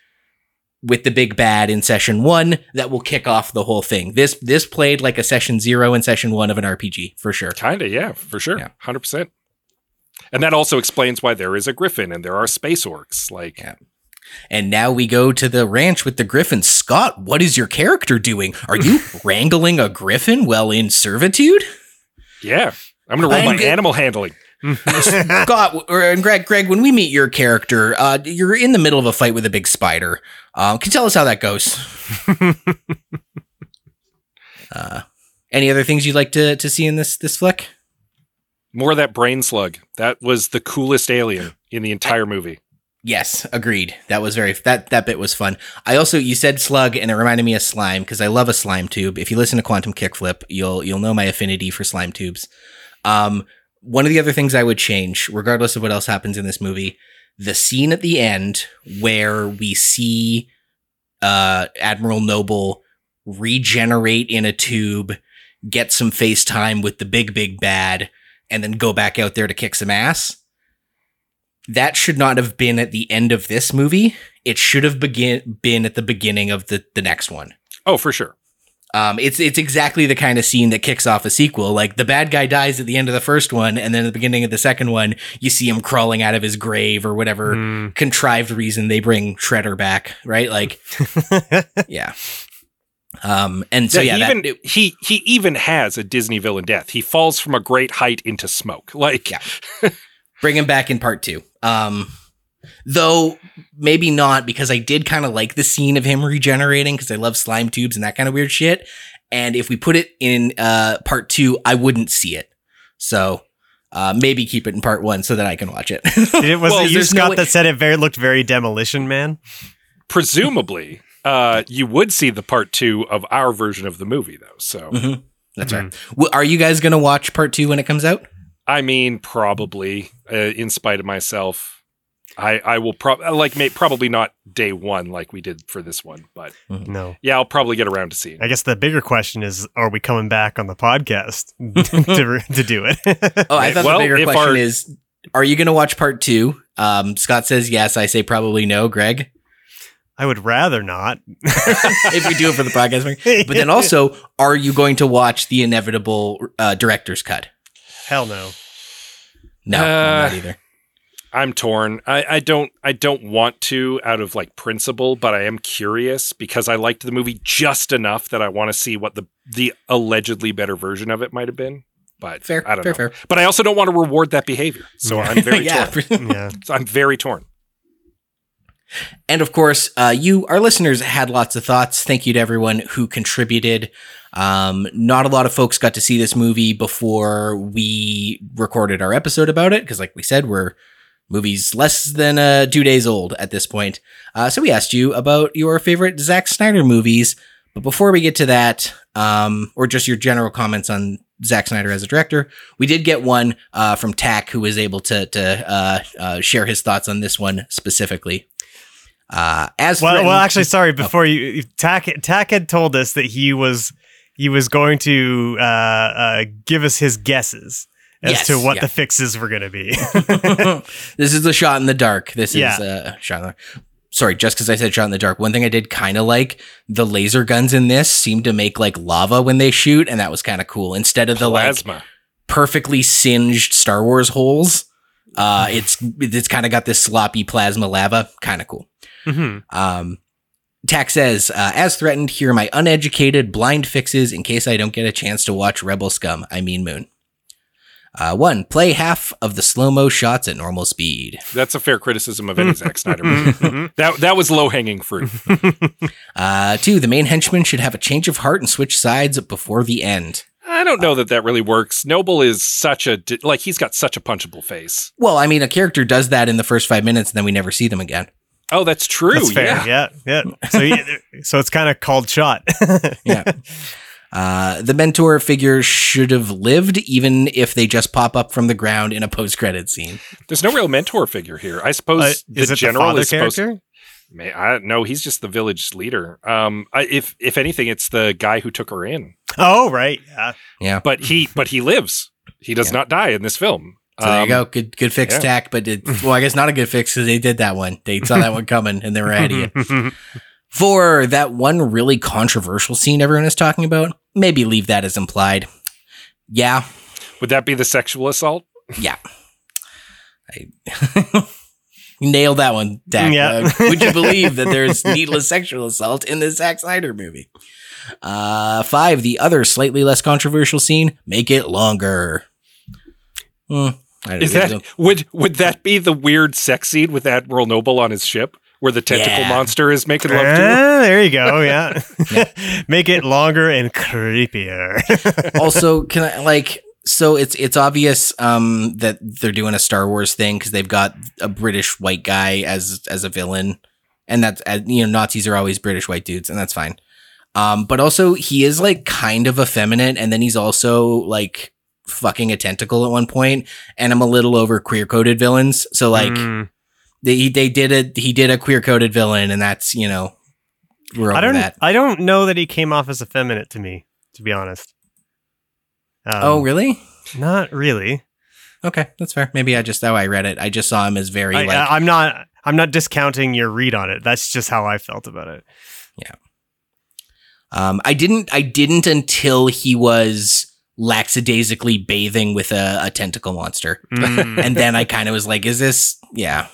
with the big bad in session one that will kick off the whole thing. This, this played like a session zero and session one of an RPG for sure. Kinda, yeah, for sure, Yeah. hundred percent. And that also explains why there is a griffin and there are space orcs. Like, Yeah. And now we go to the ranch with the griffin. Scott, what is your character doing? Are you wrangling a griffin while in servitude? yeah, I'm gonna roll I'm my good. animal handling. Scott or and Gregg, Gregg, when we meet your character, uh, you're in the middle of a fight with a big spider. Um, can you tell us how that goes? uh, any other things you'd like to, to see in this this flick? More of that brain slug. That was the coolest alien in the entire movie. Yes, agreed. That was very that that bit was fun. I also you said slug and it reminded me of slime because I love a slime tube. If you listen to Quantum Kickflip, you'll you'll know my affinity for slime tubes. Um, one of the other things I would change, regardless of what else happens in this movie, the scene at the end where we see uh, Admiral Noble regenerate in a tube, get some face time with the big big bad, and then go back out there to kick some ass that should not have been at the end of this movie. It should have begin been at the beginning of the the next one. Oh, for sure. Um, it's it's exactly the kind of scene that kicks off a sequel. Like the bad guy dies at the end of the first one, and then at the beginning of the second one, you see him crawling out of his grave or whatever Hmm. contrived reason they bring Shredder back, right? Like, yeah. Um, and so yeah, he that- even it- he he even has a Disney villain death. He falls from a great height into smoke. Like, Yeah. bring him back in part two. Um, though maybe not because I did kind of like the scene of him regenerating because I love slime tubes and that kind of weird shit. And if we put it in uh, part two, I wouldn't see it. So uh, maybe keep it in part one so that I can watch it. It was Well, it you there's no Scott that said it very looked very demolition man. presumably, uh, you would see the part two of our version of the movie, though. So, Mhm. That's right. Well, are you guys gonna watch part two when it comes out? I mean, probably, uh, in spite of myself, I I will probably like may- probably not day one like we did for this one, but No. yeah, I'll probably get around to seeing. I guess the bigger question is are we coming back on the podcast to, to do it? Oh, I thought Well, the bigger if question our- is: Are you gonna watch part two? Um, Scott says yes. I say probably no. Gregg. I would rather not. if we do it for the podcast. But then also, are you going to watch the inevitable uh, director's cut? Hell no. No, I'm Uh, not either. I'm torn. I, I don't I don't want to out of like principle, but I am curious because I liked the movie just enough that I want to see what the the allegedly better version of it might have been. But Fair, I don't fair, know. fair. But I also don't want to reward that behavior. So I'm very yeah. torn. Yeah. So I'm very torn. And of course, uh, you, our listeners, had lots of thoughts. Thank you to everyone who contributed. Um, not a lot of folks got to see this movie before we recorded our episode about it because, like we said, we're movies less than uh, two days old at this point. Uh, so we asked you about your favorite Zack Snyder movies. But before we get to that, um, or just your general comments on Zack Snyder as a director, we did get one uh, from Tack who was able to to uh, uh, share his thoughts on this one specifically. Uh, as Well, well, actually, sorry. Before you, Tack, Tack had told us that he was he was going to uh, uh, give us his guesses as Yes, to what yeah. the fixes were going to be. this is the shot in the dark. This Yeah. is uh, shot in the sorry, just because I said shot in the dark, one thing I did kind of like the laser guns in this seem to make like lava when they shoot, and that was kind of cool. Instead of the like Plasma. perfectly singed Star Wars holes, uh, it's it's kind of got this sloppy plasma lava, kind of cool. hmm Um, Tack says, uh, as threatened, here are my uneducated blind fixes in case I don't get a chance to watch Rebel Scum. I mean Moon. Uh, one, play half of the slow mo shots at normal speed. That's a fair criticism of any Zack Snyder movie. that that was low hanging fruit. Uh, two, the main henchman should have a change of heart and switch sides before the end. I don't know that that really works. Noble is such a like he's got such a punchable face. Well, I mean, a character does that in the first five minutes, and then we never see them again. Oh, that's true. That's fair. Yeah. Yeah, yeah. So, he- so it's kind of called shot. Yeah. Uh, the mentor figure should have lived, even if they just pop up from the ground in a post-credit scene. There's no real mentor figure here. I suppose Uh, the is it the general father is supposed. character? May, I no, he's just the village leader. Um, I, if if anything, it's the guy who took her in. Oh, right. Yeah. Yeah. But he but he lives. He does Yeah. not die in this film. So there you Um, go. Good, good fix, yeah. tack. But it, well, I guess not a good fix because they did that one. They saw that one coming and they were ahead of you. For that one really controversial scene everyone is talking about, maybe leave that as implied. Yeah, Would that be the sexual assault? yeah. I nailed that one, Dak. Yeah. Uh, would you believe that there's needless sexual assault in this Zack Snyder movie? Uh, five, the other slightly less controversial scene, make it longer. Hmm, I don't Is know. that would would that be the weird sex scene with Admiral Noble on his ship where the tentacle Yeah. monster is making love to him? Ah, there you go. Yeah. Make it longer and creepier. also can i like so it's it's obvious um that they're doing a star wars thing because they've got a british white guy as as a villain and that's uh, you know nazis are always british white dudes and that's fine um but also he is like kind of effeminate and then he's also like fucking a tentacle at one point and i'm a little over queer coded villains so like Mm. They they did a he did a queer coded villain and that's you know we're I don't. that I don't know that he came off as effeminate to me, to be honest. Um, oh really Not really. Okay, that's fair. Maybe I just how I read it. I just saw him as very I, like I'm not. I'm not discounting your read on it. That's just how I felt about it. Yeah. Um I didn't I didn't until he was lackadaisically bathing with a, a tentacle monster. Mm. and then I kind of was like, is this yeah.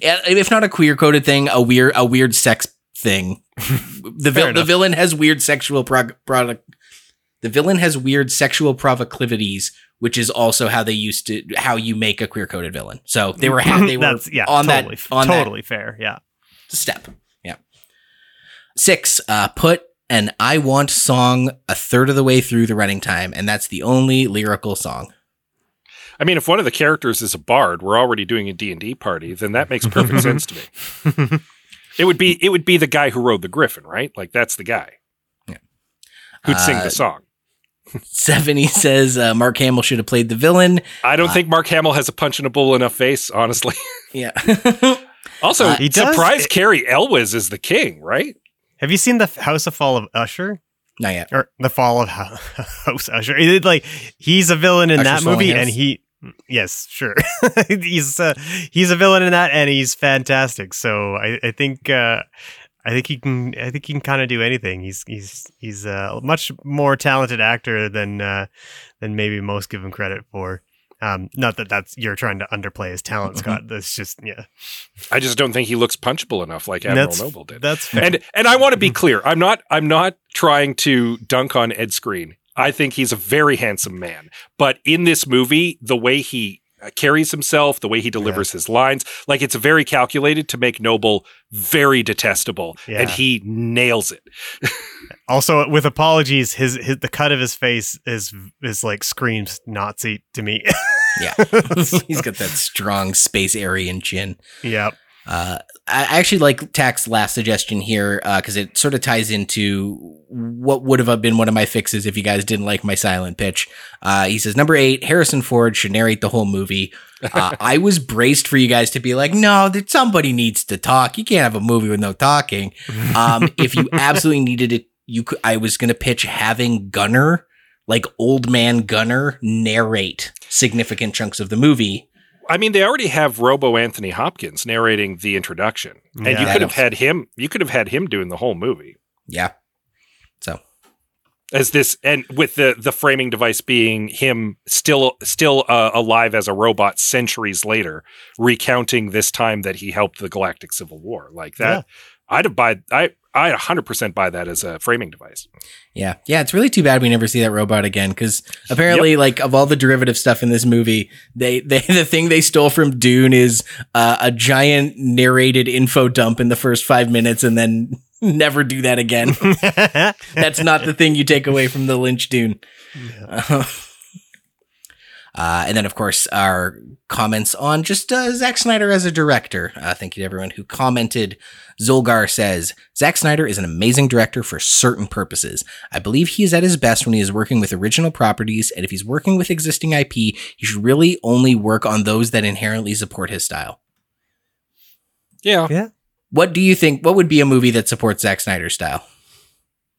If not a queer coded thing, a weird a weird sex thing. The vil- the villain has weird sexual prog- product the villain has weird sexual proclivities, which is also how they used to how you make a queer coded villain. So they were ha- they were yeah, on totally, that on that totally fair. Yeah. step. Yeah. Six, uh, put an I Want song a third of the way through the running time, and that's the only lyrical song. I mean, if one of the characters is a bard, we're already doing a D&D party, then that makes perfect sense to me. It would be it would be the guy who rode the griffin, right? Like that's the guy. Yeah. Who'd sing Uh, the song. 70 says uh, Mark Hamill should have played the villain. I don't uh, think Mark Hamill has a punchable enough face, honestly. Yeah. Also, Uh, He does- surprise Cary Elwes is the king, right? Have you seen the House of Fall of Usher Not yet. or the Fall of House Usher? He like he's a villain in Usher's that movie, and he yes, sure, he's uh, he's a villain in that, and he's fantastic. So I, I think. Uh, I think he can. I think he can kind of do anything. He's he's he's a much more talented actor than uh, than maybe most give him credit for. Um, not that that's you're trying to underplay his talent, Mm-hmm. Scott. That's just yeah. I just don't think he looks punchable enough like Admiral That's Noble did. that's fair. And and I want to be clear. I'm not I'm not trying to dunk on Ed Skrein. I think he's a very handsome man. But in this movie, the way he uh, carries himself, the way he delivers his lines, like it's very calculated to make Noble very detestable, Yeah. and he nails it. Also, with apologies, his, his the cut of his face is is like screams Nazi to me. Yeah. He's got that strong space Aryan chin. yep. Uh, I actually like Tack's last suggestion here because it sort of ties into what would have been one of my fixes if you guys didn't like my silent pitch. Uh, he says, number eight, Harrison Ford should narrate the whole movie. Uh, I was braced for you guys to be like, no, that somebody needs to talk. You can't have a movie with no talking. Um, if you absolutely needed it, you could. I was going to pitch having Gunnar, like old man Gunnar, narrate significant chunks of the movie. I mean, they already have Robo Anthony Hopkins narrating the introduction. and Yeah. you could have had him. You could have had him doing the whole movie Yeah. So as this, and with the the framing device being him still still uh, alive as a robot centuries later, recounting this time that he helped the Galactic Civil War. Like that, I'd have buy. I I 100 percent buy that as a framing device. yeah, yeah, it's really too bad we never see that robot again because apparently, like of all the derivative stuff in this movie, they they the thing they stole from Dune is uh, a giant narrated info dump in the first five minutes, and then never do that again. That's not the thing you take away from the Lynch Dune. Uh, and then, of course, our comments on just uh, Zack Snyder as a director. Uh, thank you to everyone who commented. Zolgar says Zack Snyder is an amazing director for certain purposes. I believe he is at his best when he is working with original properties, and if he's working with existing IP, he should really only work on those that inherently support his style. Yeah, What do you think? What would be a movie that supports Zack Snyder's style?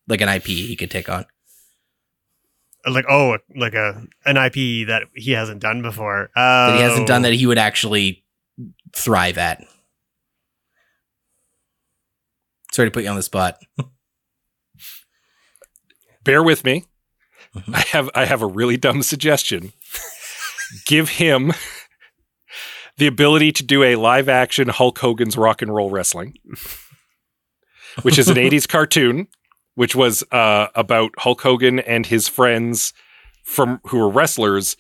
Like an IP he could take on? Like oh, like a an IP that he hasn't done before. That he hasn't done Oh. that he would actually thrive at? Sorry to put you on the spot. bear with me. Mhm. I have I have a really dumb suggestion. Give him the ability to do a live action Hulk Hogan's rock and roll wrestling, which is an 80s cartoon, which was uh, about Hulk Hogan and his friends from who were wrestlers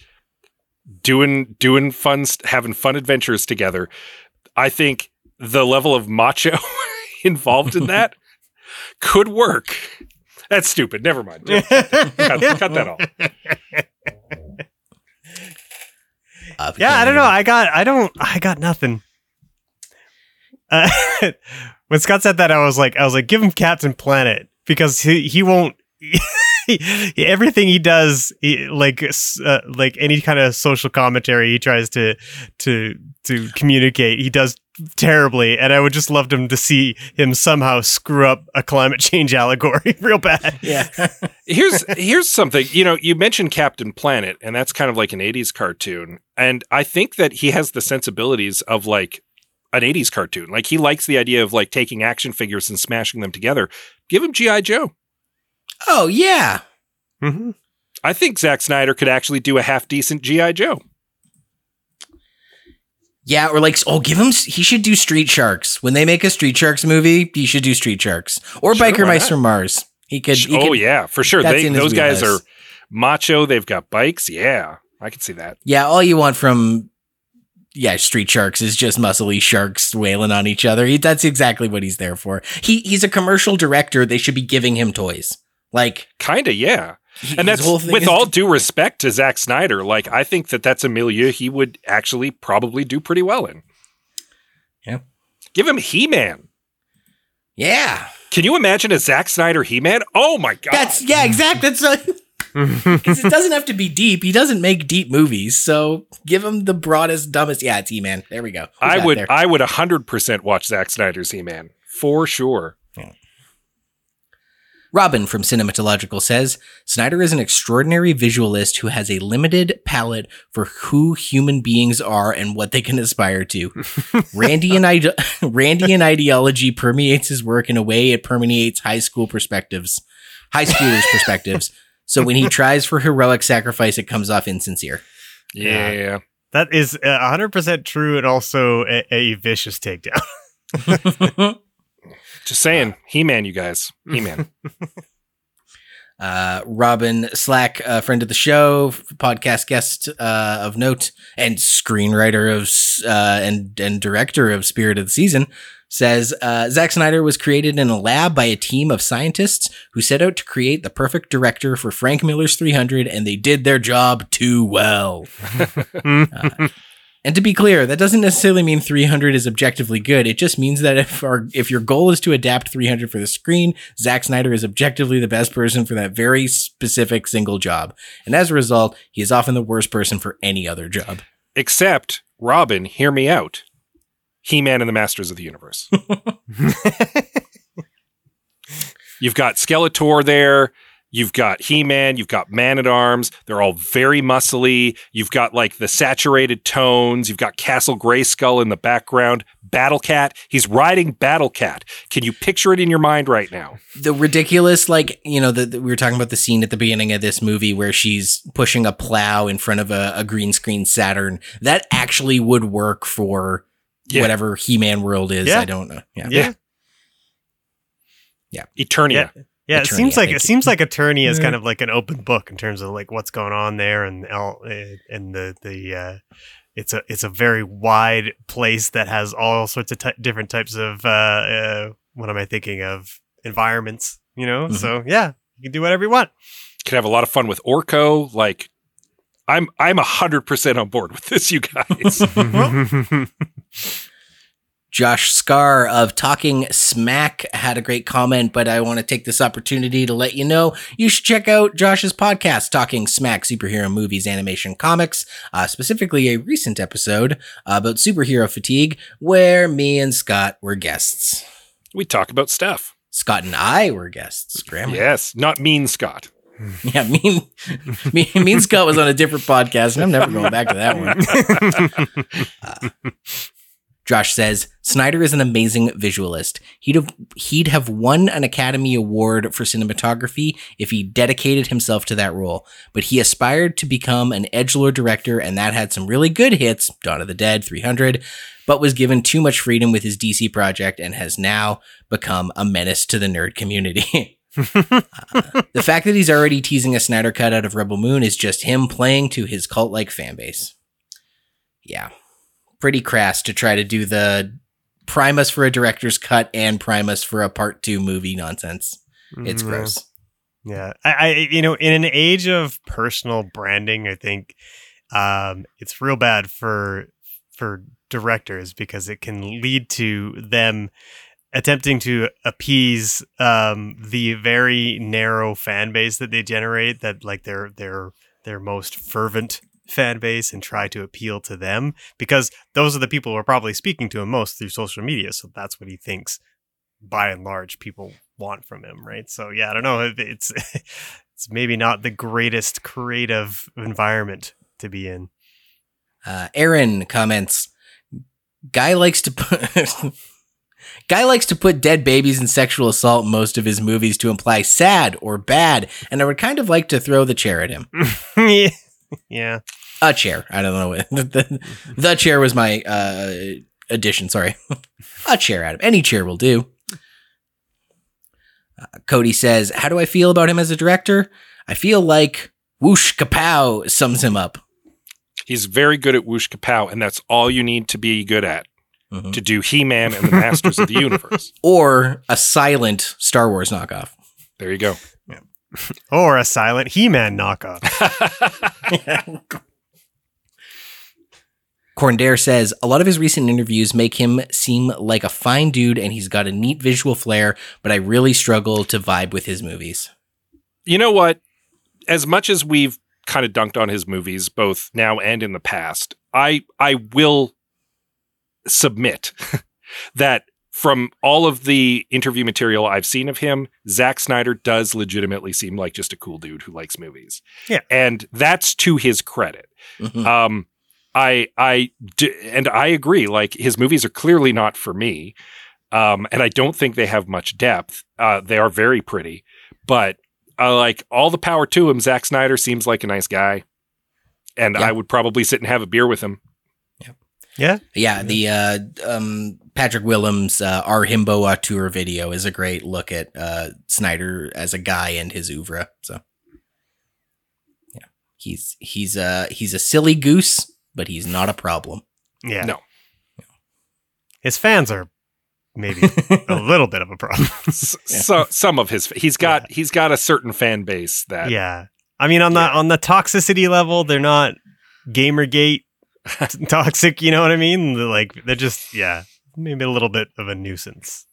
doing doing fun having fun adventures together. I think the level of macho involved in that could work. That's stupid. Never mind. cut, cut that off. Uh, Yeah, I don't know. I got I don't I got nothing. Uh, when Scott said that, I was like, I was like, give him Captain Planet because he he won't. everything he does, he, like uh, like any kind of social commentary he tries to to to communicate, he does terribly. And I would just love him to see him somehow screw up a climate change allegory real bad. Yeah. here's here's something you know you mentioned captain planet and that's kind of like an 80s cartoon and i think that he has the sensibilities of like an 80s cartoon like he likes the idea of like taking action figures and smashing them together give him gi joe oh yeah. Mhm. i think Zack snyder could actually do a half decent gi joe Yeah, or like, oh, give him. He should do Street Sharks when they make a Street Sharks movie. He should do Street Sharks or Sure, Biker Mice from Mars. He could. He oh could- yeah for sure they, those guys are macho they've got bikes yeah i can see that yeah. All you want from yeah Street Sharks is just muscly sharks wailing on each other. He, that's exactly what he's there for. He he's a commercial director. They should be giving him toys. Like, kind of yeah he- and that's with is all due respect to Zack Snyder. Like, I think that that's a milieu he would actually probably do pretty well in. Yeah. Give him He Man. yeah. Can you imagine a Zack Snyder He Man? Oh my God. That's yeah, exactly. That's because it doesn't have to be deep. He doesn't make deep movies, so give him the broadest, dumbest. Yeah, it's E Man. There we go. Who's I would? I would 100% watch Zack Snyder's He Man for sure. Robin from Cinematological says Snyder is an extraordinary visualist who has a limited palette for who human beings are and what they can aspire to. Randy and ide- Randy and ideology permeates his work in a way it permeates high school perspectives, high schoolers' perspectives. So when he tries for heroic sacrifice, it comes off insincere. Yeah. That is uh, 100% true and also a, a vicious takedown. Just saying. He Man, you guys. He Man. Uh, Robin Slack, a friend of the show, podcast guest uh, of note, and screenwriter of uh, and and director of Spirit of the Season, says uh, Zack Snyder was created in a lab by a team of scientists who set out to create the perfect director for Frank Miller's 300, and they did their job too well. Uh, and to be clear, that doesn't necessarily mean 300 is objectively good. It just means that if our if your goal is to adapt 300 for the screen, Zack Snyder is objectively the best person for that very specific single job. And as a result, he is often the worst person for any other job. Except, Robin, hear me out. He Man and the Masters of the Universe. You've got Skeletor there. You've got He Man, you've got Man at Arms. They're all very muscly. You've got like the saturated tones. You've got Castle Grayskull in the background. Battle Cat. He's riding Battle Cat. Can you picture it in your mind right now? the ridiculous like you know the, the- we were talking about the scene at the beginning of this movie where she's pushing a plow in front of a, a green screen saturn that actually would work for Yeah. whatever he-man world is Yeah. i don't know yeah Yeah. Eternia. Yeah. Yeah, it seems like it you. seems like Eternia is kind of like an open book in terms of like what's going on there, and eh, and the the uh, it's a it's a very wide place that has all sorts of ty different types of uh, uh, what am I thinking of environments, you know? Mhm. So yeah, you can do whatever you want. Could have a lot of fun with Orko. Like, I'm I'm hundred percent on board with this, you guys. Josh Scar of Talking Smack had a great comment, but I want to take this opportunity to let you know you should check out Josh's podcast, Talking Smack Superhero Movies, Animation, Comics, uh, specifically a recent episode about superhero fatigue, where me and Scott were guests. we talk about stuff. Scott and I were guests. Grammar. Yes, not mean Scott. Yeah, mean, me, me and Scott was on a different podcast, and I'm never going back to that one. Uh, Josh says Snyder is an amazing visualist. He'd have he'd have won an Academy Award for cinematography if he dedicated himself to that role. But he aspired to become an edgelord director, and that had some really good hits, Dawn of the Dead, 300, but was given too much freedom with his DC project and has now become a menace to the nerd community. Uh, the fact that he's already teasing a Snyder cut out of Rebel Moon is just him playing to his cult like fan base. Yeah. Pretty crass to try to do the prime us for a director's cut and prime us for a part two movie nonsense. It's Mhm. gross. Yeah, I, I, you know, in an age of personal branding, I think um, it's real bad for for directors because it can lead to them attempting to appease um, the very narrow fan base that they generate. That like their their their most fervent fan base and try to appeal to them because those are the people who are probably speaking to him most through social media. So that's what he thinks by and large people want from him, right? So yeah, I don't know. It's it's maybe not the greatest creative environment to be in. Uh, Aaron comments, guy likes to put. Guy likes to put dead babies and sexual assault in most of his movies to imply sad or bad, and I would kind of like to throw the chair at him. yeah. yeah. a chair. I don't know. what- the, the chair was my uh, addition. Sorry. a chair, Adam. Any chair will do. Uh, Cody says, How do I feel about him as a director? I feel like whoosh kapow sums him up. He's very good at whoosh kapow, and that's all you need to be good at Mhm. to do He Man and the Masters of the Universe. Or a silent Star Wars knockoff. There you go. Or a silent He-Man knockoff. Corndare says a lot of his recent interviews make him seem like a fine dude and he's got a neat visual flair, but I really struggle to vibe with his movies. you know what? As much as we've kind of dunked on his movies, both now and in the past, I I will submit that from all of the interview material I've seen of him, Zack Snyder does legitimately seem like just a cool dude who likes movies. Yeah. and that's to his credit. Mhm. Um, I I d- and I agree. Like his movies are clearly not for me, um, and I don't think they have much depth. Uh, they are very pretty, but uh, like all the power to him. Zack Snyder seems like a nice guy, and Yeah. I would probably sit and have a beer with him. Yeah, yeah. Yeah, the uh, um, Patrick Willems uh, Our Himbo Auteur video is a great look at uh, Snyder as a guy and his oeuvre. So, yeah, he's he's a he's a silly goose, but he's not a problem. Yeah. No. His fans are maybe a little bit of a problem. S- So some of his he's got he's got a certain fan base that yeah. I mean on the on the toxicity level, they're not gamergate toxic, you know what I mean? They're like they're just yeah, maybe a little bit of a nuisance.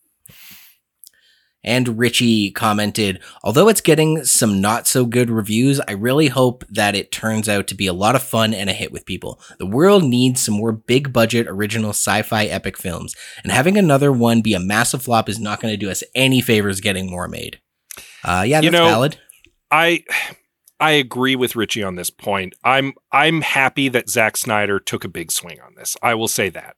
And Richie commented, although it's getting some not so good reviews, I really hope that it turns out to be a lot of fun and a hit with people. The world needs some more big budget original sci-fi epic films, and having another one be a massive flop is not going to do us any favors getting more made. Uh, yeah, You that's know, valid. I I agree with Richie on this point. I'm I'm happy that Zack Snyder took a big swing on this. I will say that.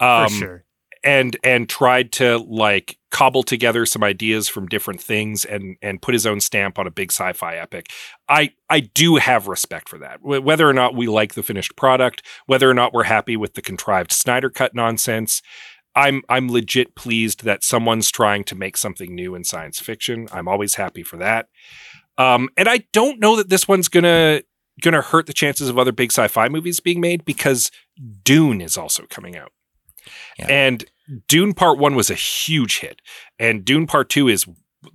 Um, For sure. and and tried to like cobble together some ideas from different things and and put his own stamp on a big sci-fi epic. I I do have respect for that. Wh- Whether or not we like the finished product, whether or not we're happy with the contrived Snyder cut nonsense, I'm I'm legit pleased that someone's trying to make something new in science fiction. I'm always happy for that. Um, and I don't know that this one's gonna gonna hurt the chances of other big sci-fi movies being made because Dune is also coming out. Yeah. And Dune Part 1 was a huge hit. And Dune Part 2 is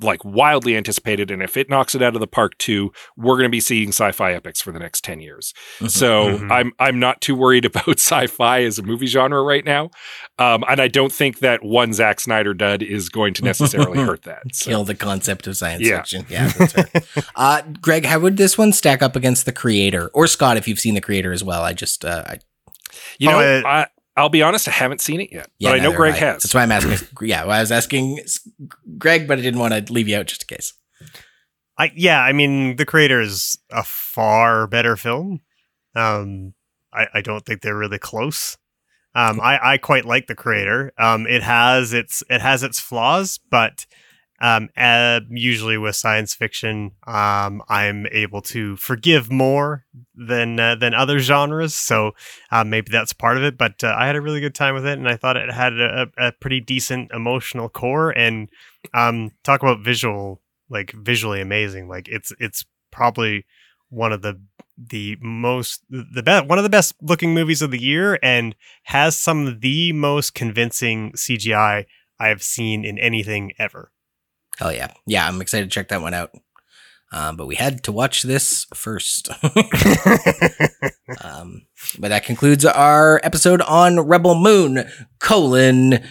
like wildly anticipated. And if it knocks it out of the park too, we're going to be seeing sci-fi epics for the next 10 years. So Mhm. I'm I'm not too worried about sci-fi as a movie genre right now. Um, and I don't think that one Zack Snyder dud is going to necessarily hurt that. So. Kill the concept of science Yeah. fiction. Yeah, that's fair. uh, Gregg, how would this one stack up against the creator? Or Scott, if you've seen the creator as well. I just, uh, I, You know, Oh, I, I'll be honest, I haven't seen it yet, yeah, but I know Gregg I. has. That's why I'm asking. yeah, well, I was asking Gregg, but I didn't want to leave you out just in case. I yeah, I mean, The Creator is a far better film. Um, I, I don't think they're really close. Um, I, I quite like The Creator. Um, it has its it has its flaws, but um, uh, usually with science fiction, um, I'm able to forgive more than uh, than other genres. So uh, maybe that's part of it. But uh, I had a really good time with it, and I thought it had a, a pretty decent emotional core. And um, talk about visual, like visually amazing. Like it's it's probably one of the the most the best one of the best looking movies of the year, and has some of the most convincing CGI I have seen in anything ever. Hell yeah. Yeah, I'm excited to check that one out. Um, but we had to watch this first. um, but that concludes our episode on Rebel Moon, colon.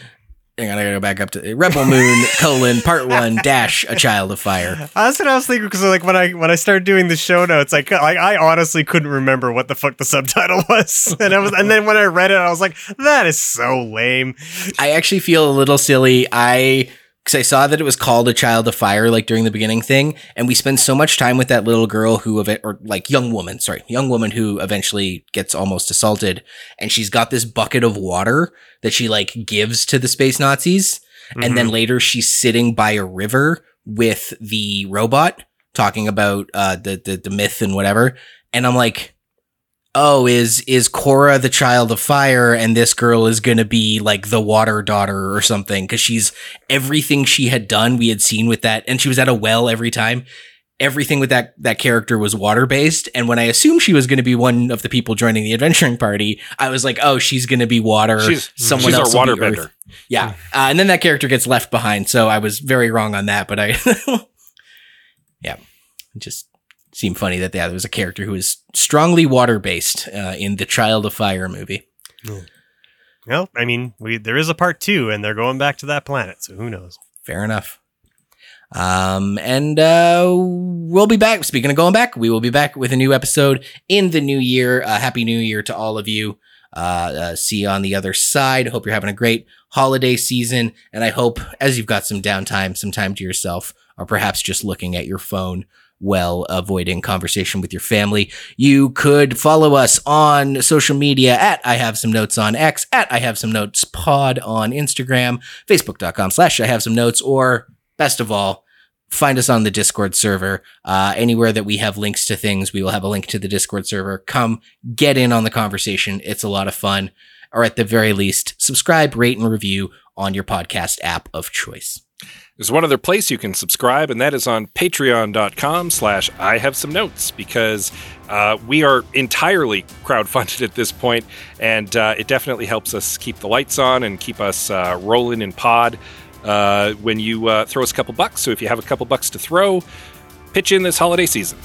Hang on, I gotta go back up to Rebel Moon, colon, part one, dash, a child of fire. That's what I was thinking because like when I when I started doing the show notes, like I, I honestly couldn't remember what the fuck the subtitle was, and I was and then when I read it, I was like, that is so lame. I actually feel a little silly. I because I saw that it was called a child of fire, like during the beginning thing, and we spend so much time with that little girl who of it, or like young woman, sorry, young woman who eventually gets almost assaulted, and she's got this bucket of water that she like gives to the space Nazis, and then later she's sitting by a river with the robot talking about uh, the, the the myth and whatever, and I'm like. Oh, is is Kora the child of fire, and this girl is gonna be like the water daughter or something? Because she's everything she had done, we had seen with that, and she was at a well every time. Everything with that that character was water based, and when I assumed she was going to be one of the people joining the adventuring party, I was like, "Oh, she's going to be water. She's- Someone she's our else will be waterbender. Earth." Yeah, uh, and then that character gets left behind, so I was very wrong on that. But I, yeah, just seemed funny that yeah, there was a character who was strongly water based uh, in the Child of Fire movie. Well, I mean, we there is a part two, and they're going back to that planet, so who knows? Fair enough. Um, and uh, we'll be back. Speaking of going back, we will be back with a new episode in the new year. Uh, Happy New Year to all of you. Uh, uh, see you on the other side. Hope you're having a great holiday season. And I hope as you've got some downtime, some time to yourself, or perhaps just looking at your phone while avoiding conversation with your family, you could follow us on social media at I have some notes on X, at I have some notes pod on Instagram, facebook.com slash I have some notes, or best of all, find us on the Discord server. Uh, anywhere that we have links to things, we will have a link to the Discord server. Come get in on the conversation. It's a lot of fun. Or at the very least, subscribe, rate, and review on your podcast app of choice. There's one other place you can subscribe, and that is on patreon.com slash I have some notes because uh, we are entirely crowdfunded at this point, and uh, it definitely helps us keep the lights on and keep us uh, rolling in pod uh, when you uh, throw us a couple bucks. So if you have a couple bucks to throw, pitch in this holiday season.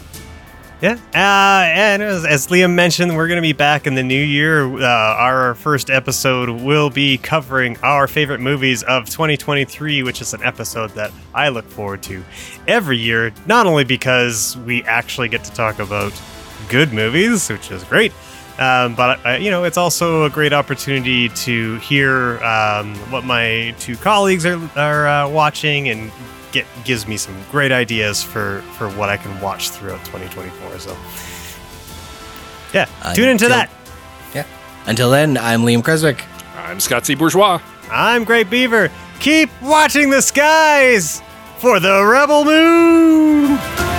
Yeah, uh, and as, as Liam mentioned, we're going to be back in the new year. Uh, our first episode will be covering our favorite movies of 2023, which is an episode that I look forward to every year, not only because we actually get to talk about good movies, which is great, um, but uh, you know, it's also a great opportunity to hear um, what my two colleagues are, are uh, watching and get gives me some great ideas for for what I can watch throughout 2024. So yeah, tune into that. Yeah. Until then, I'm Liam Creswick. I'm Scott C. Bourgeois. I'm Gregg Beaver. Keep watching the skies for the Rebel Moon.